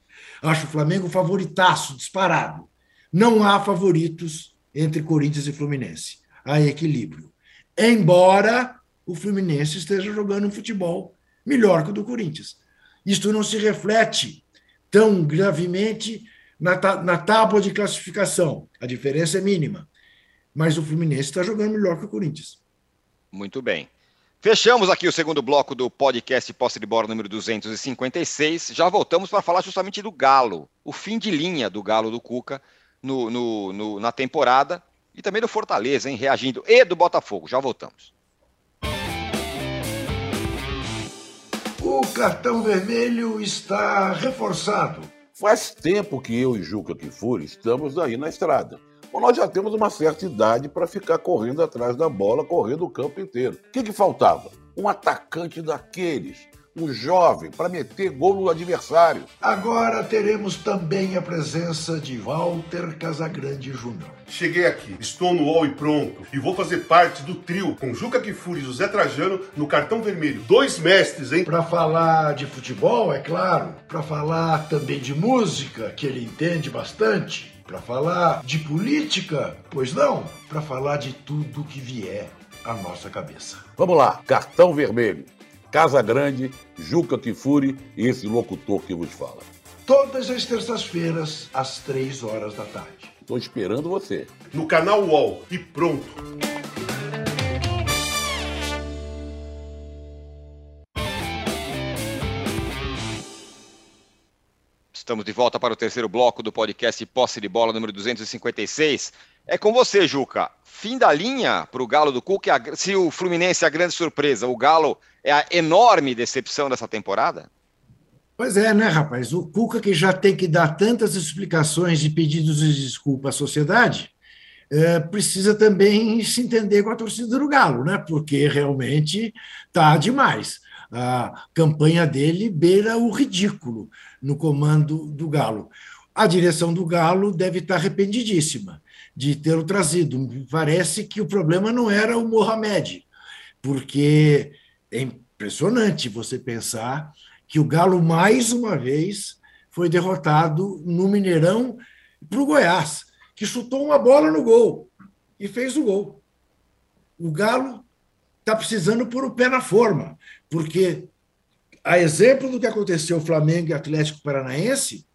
Acho o Flamengo favoritaço, disparado. Não há favoritos entre Corinthians e Fluminense. Há equilíbrio. Embora o Fluminense esteja jogando um futebol melhor que o do Corinthians. Isto não se reflete tão gravemente na, na tábua de classificação. A diferença é mínima. Mas o Fluminense está jogando melhor que o Corinthians. Muito bem. Fechamos aqui o segundo bloco do podcast Posse de Bola número 256. Já voltamos para falar justamente do Galo, o fim de linha do Galo do Cuca no, no, no, na temporada e também do Fortaleza, hein, reagindo, e do Botafogo. Já voltamos. O cartão vermelho está reforçado. Faz tempo que eu e Juca Kifuri estamos aí na estrada. Bom, nós já temos uma certa idade para ficar correndo atrás da bola, correndo o campo inteiro. O que, que faltava? Um atacante daqueles um jovem para meter gol no adversário. Agora teremos também a presença de Walter Casagrande Júnior. Cheguei aqui, estou no UOL e pronto, e vou fazer parte do trio com Juca Kifuri e José Trajano no cartão vermelho. Dois mestres, hein? Para falar de futebol, é claro, para falar também de música, que ele entende bastante, para falar de política, pois não, para falar de tudo que vier à nossa cabeça. Vamos lá, cartão vermelho. Casa Grande, Juca Kifuri e esse locutor que vos fala. Todas as terças-feiras, às três horas da tarde. Estou esperando você. No canal UOL e pronto. Estamos de volta para o terceiro bloco do podcast Posse de Bola número 256. É com você, Juca. Fim da linha para o Galo do Cuca. Se o Fluminense é a grande surpresa, o Galo é a enorme decepção dessa temporada? Pois é, né, rapaz? O Cuca, que já tem que dar tantas explicações e pedidos de desculpa à sociedade, é, precisa também se entender com a torcida do Galo, né? Porque realmente tá demais. A campanha dele beira o ridículo no comando do Galo. A direção do Galo deve estar arrependidíssima de tê-lo trazido. Parece que o problema não era o Mohamed, porque é impressionante você pensar que o Galo, mais uma vez, foi derrotado no Mineirão para o Goiás, que chutou uma bola no gol e fez o gol. O Galo está precisando pôr o pé na forma, porque, a exemplo do que aconteceu Flamengo e Atlético Paranaense,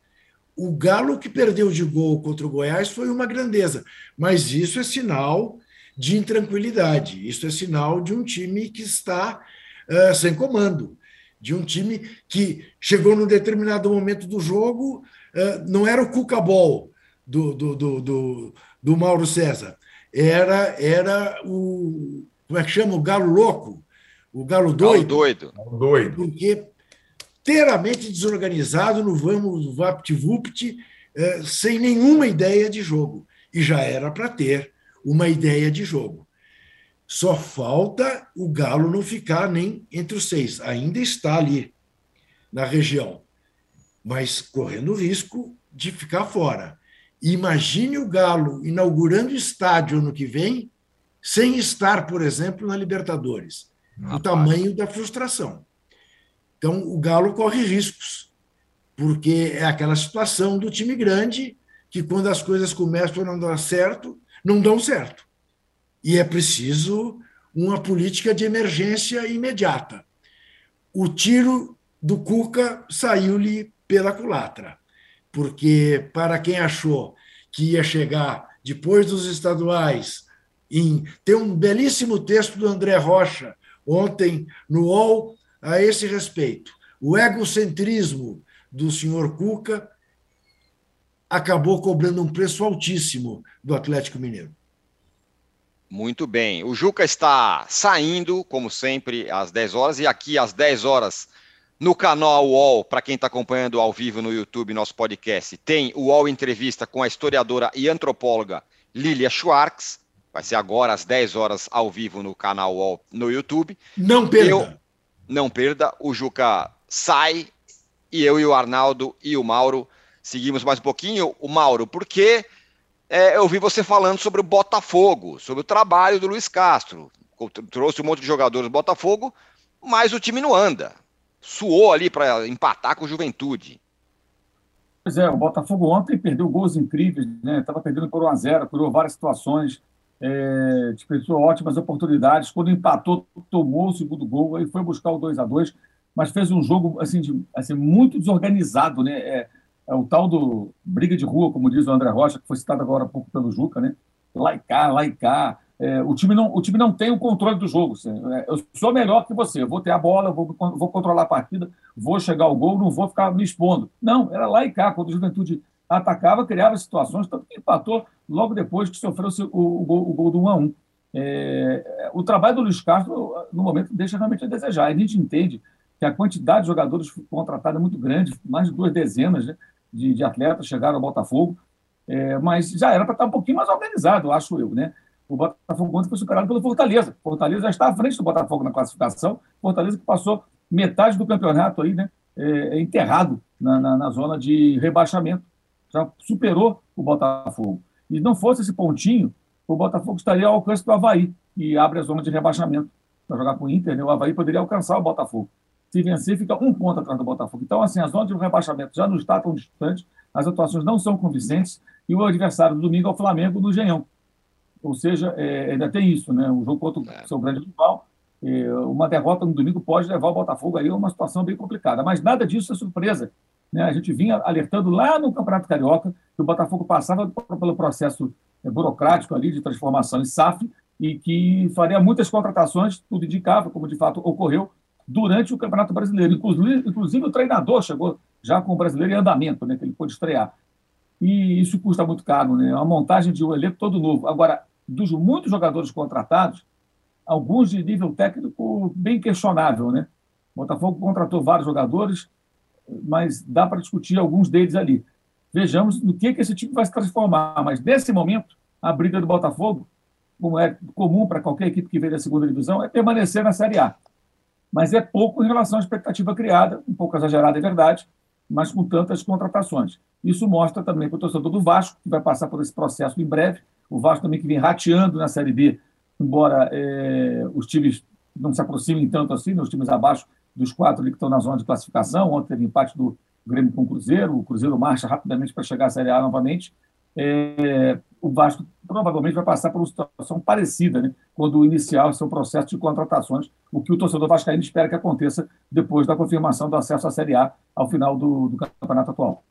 o Galo que perdeu de gol contra o Goiás foi uma grandeza, mas isso é sinal de intranquilidade, isso é sinal de um time que está uh, sem comando, de um time que chegou num determinado momento do jogo, uh, não era o Cuca-Ball do, do, do, do, do Mauro César, era, era o. Como é que chama? O Galo Louco, o Galo Doido. Galo doido. doido. Porque inteiramente desorganizado no vamos vapt-vupt, eh, sem nenhuma ideia de jogo. E já era para ter uma ideia de jogo. Só falta o Galo não ficar nem entre os seis. Ainda está ali na região, mas correndo o risco de ficar fora. Imagine o Galo inaugurando estádio ano que vem, sem estar, por exemplo, na Libertadores. Rapaz. O tamanho da frustração. Então, o Galo corre riscos, porque é aquela situação do time grande que, quando as coisas começam a não dar certo, não dão certo. E é preciso uma política de emergência imediata. O tiro do Cuca saiu-lhe pela culatra, porque, para quem achou que ia chegar depois dos estaduais, em tem um belíssimo texto do André Rocha ontem no UOL a esse respeito. O egocentrismo do senhor Cuca acabou cobrando um preço altíssimo do Atlético Mineiro. Muito bem. O Juca está saindo, como sempre, às 10 horas, e aqui às 10 horas, no canal UOL, para quem está acompanhando ao vivo no YouTube, nosso podcast, tem o UOL Entrevista com a historiadora e antropóloga Lilia Schwartz. Vai ser agora às 10 horas ao vivo no canal UOL no YouTube. Não perda. Eu, não perda. O Juca sai e eu e o Arnaldo e o Mauro seguimos mais um pouquinho. O Mauro, porque é, eu vi você falando sobre o Botafogo, sobre o trabalho do Luiz Castro. Trouxe um monte de jogadores do Botafogo, mas o time não anda. Suou ali para empatar com o Juventude. Pois é, o Botafogo ontem perdeu gols incríveis, né? Estava perdendo por 1 a 0 criou várias situações, é, desperdiçou ótimas oportunidades. Quando empatou, tomou o segundo gol, aí foi buscar o 2 a 2 mas fez um jogo assim, de, assim muito desorganizado, né? É, é o tal do briga de rua, como diz o André Rocha, que foi citado agora há pouco pelo Juca, né? E cá. É, o, time não, o time não tem o controle do jogo. Assim, é, eu sou melhor que você, eu vou ter a bola, vou, vou controlar a partida, vou chegar ao gol, não vou ficar me expondo. Não, era cá. Quando o Juventude atacava, criava situações, tanto que empatou logo depois que sofreu o, o, gol, o gol do 1 a 1 é, O trabalho do Luiz Castro, no momento, deixa realmente a desejar. A gente entende que a quantidade de jogadores contratados é muito grande, mais de duas dezenas, né? de, de atletas chegaram ao Botafogo, é, mas já era para estar um pouquinho mais organizado, acho eu, né? O Botafogo ontem foi superado pelo Fortaleza. Fortaleza já está à frente do Botafogo na classificação. Fortaleza que passou metade do campeonato aí, né? É, enterrado na, na, na, zona de rebaixamento. Já superou o Botafogo. E não fosse esse pontinho, o Botafogo estaria ao alcance do Havaí, que abre a zona de rebaixamento para jogar com o Inter. Né? O Havaí poderia alcançar o Botafogo. Se vencer, fica um ponto atrás do Botafogo. Então, assim, a zona de rebaixamento já não está tão distante, as atuações não são convincentes, e o adversário do domingo é o Flamengo no Genhão. Ou seja, é, ainda tem isso, né? Um jogo contra o é. seu grande rival. É, uma derrota no domingo pode levar o Botafogo aí a uma situação bem complicada. Mas nada disso é surpresa. Né? A gente vinha alertando lá no Campeonato Carioca que o Botafogo passava pelo processo é, burocrático ali de transformação em SAF e que faria muitas contratações, tudo indicava, como de fato ocorreu, durante o Campeonato Brasileiro. Inclusive, inclusive o treinador chegou já com o brasileiro em andamento, né, que ele pôde estrear. E isso custa muito caro, né? A montagem de um elenco todo novo. Agora, dos muitos jogadores contratados, alguns de nível técnico bem questionável, né? O Botafogo contratou vários jogadores, mas dá para discutir alguns deles ali. Vejamos no que, que esse time vai se transformar. Mas, nesse momento, a briga do Botafogo, como é comum para qualquer equipe que veio da segunda divisão, é permanecer na Série A mas é pouco em relação à expectativa criada, um pouco exagerada, é verdade, mas com tantas contratações. Isso mostra também para o torcedor do Vasco, que vai passar por esse processo em breve, o Vasco também que vem rateando na Série B, embora é, os times não se aproximem tanto assim, né, os times abaixo dos quatro que estão na zona de classificação, ontem teve empate do Grêmio com o Cruzeiro, o Cruzeiro marcha rapidamente para chegar à Série A novamente, é, o Vasco provavelmente vai passar por uma situação parecida né, quando iniciar o seu processo de contratações, o que o torcedor vascaíno espera que aconteça depois da confirmação do acesso à Série A ao final do, do campeonato atual.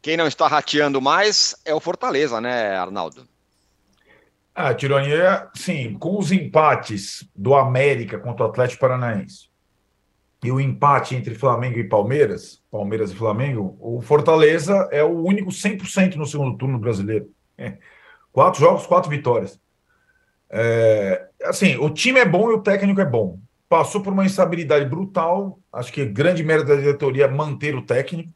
Quem não está rateando mais é o Fortaleza, né, Arnaldo? Ah, Tironi, sim, com os empates do América contra o Atlético Paranaense e o empate entre Flamengo e Palmeiras, Palmeiras e Flamengo, o Fortaleza é o único 100% no segundo turno brasileiro. É. Quatro jogos, quatro vitórias. É, assim, o time é bom e o técnico é bom. Passou por uma instabilidade brutal. Acho que grande mérito da diretoria é manter o técnico.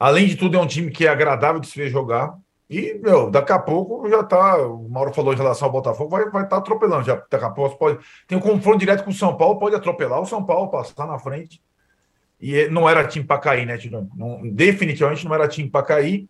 Além de tudo, é um time que é agradável de se ver jogar. E, meu, daqui a pouco já tá. O Mauro falou em relação ao Botafogo, vai estar vai tá atropelando. Já, daqui a pouco pode. Tem um confronto direto com o São Paulo, pode atropelar o São Paulo, passar na frente. E não era time para cair, né, Tirão? definitivamente não era time para cair.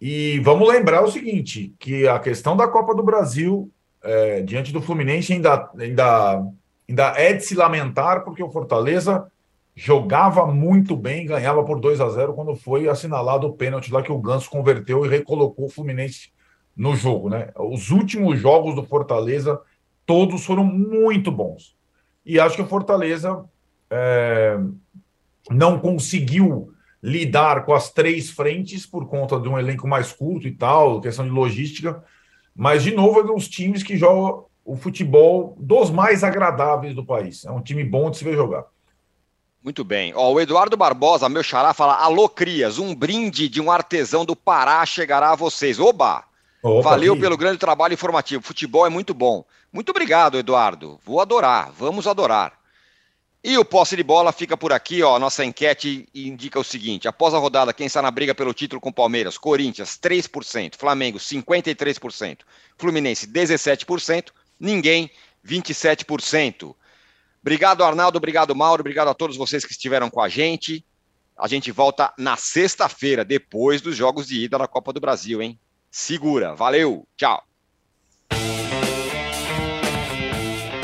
E vamos lembrar o seguinte: que a questão da Copa do Brasil, é, diante do Fluminense, ainda, ainda, ainda é de se lamentar, porque o Fortaleza jogava muito bem, ganhava por 2 a 0 quando foi assinalado o pênalti lá que o Ganso converteu e recolocou o Fluminense no jogo, né? Os últimos jogos do Fortaleza todos foram muito bons. E acho que o Fortaleza é, não conseguiu lidar com as três frentes por conta de um elenco mais curto e tal, questão de logística. Mas, de novo, é um dos times que jogam o futebol dos mais agradáveis do país. É um time bom de se ver jogar. Muito bem. Ó, o Eduardo Barbosa, meu xará, fala: Alô, Crias, um brinde de um artesão do Pará chegará a vocês. Oba! Opa, Valeu pelo grande trabalho informativo. Futebol é muito bom. Muito obrigado, Eduardo. Vou adorar. Vamos adorar. E o posse de bola fica por aqui, ó. Nossa enquete indica o seguinte: após a rodada, quem está na briga pelo título com Palmeiras? Corinthians, 3%, Flamengo, 53%, Fluminense, 17%, ninguém, 27%. Obrigado, Arnaldo, obrigado, Mauro, obrigado a todos vocês que estiveram com a gente. A gente volta na sexta-feira, depois dos jogos de ida da Copa do Brasil, hein? Segura. Valeu, tchau.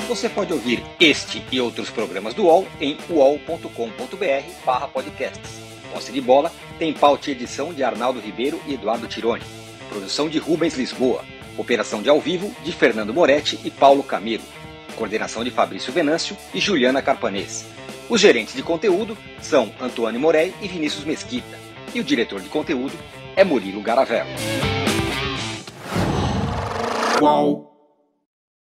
Você pode ouvir este e outros programas do UOL em uol.com.br podcasts. Posse de bola tem pauta e edição de Arnaldo Ribeiro e Eduardo Tironi. Produção de Rubens Lisboa. Operação de ao vivo de Fernando Moretti e Paulo Camilo. Coordenação de Fabrício Venâncio e Juliana Carpanês. Os gerentes de conteúdo são Antônio Morei e Vinícius Mesquita. E o diretor de conteúdo é Murilo Garavello. Qual?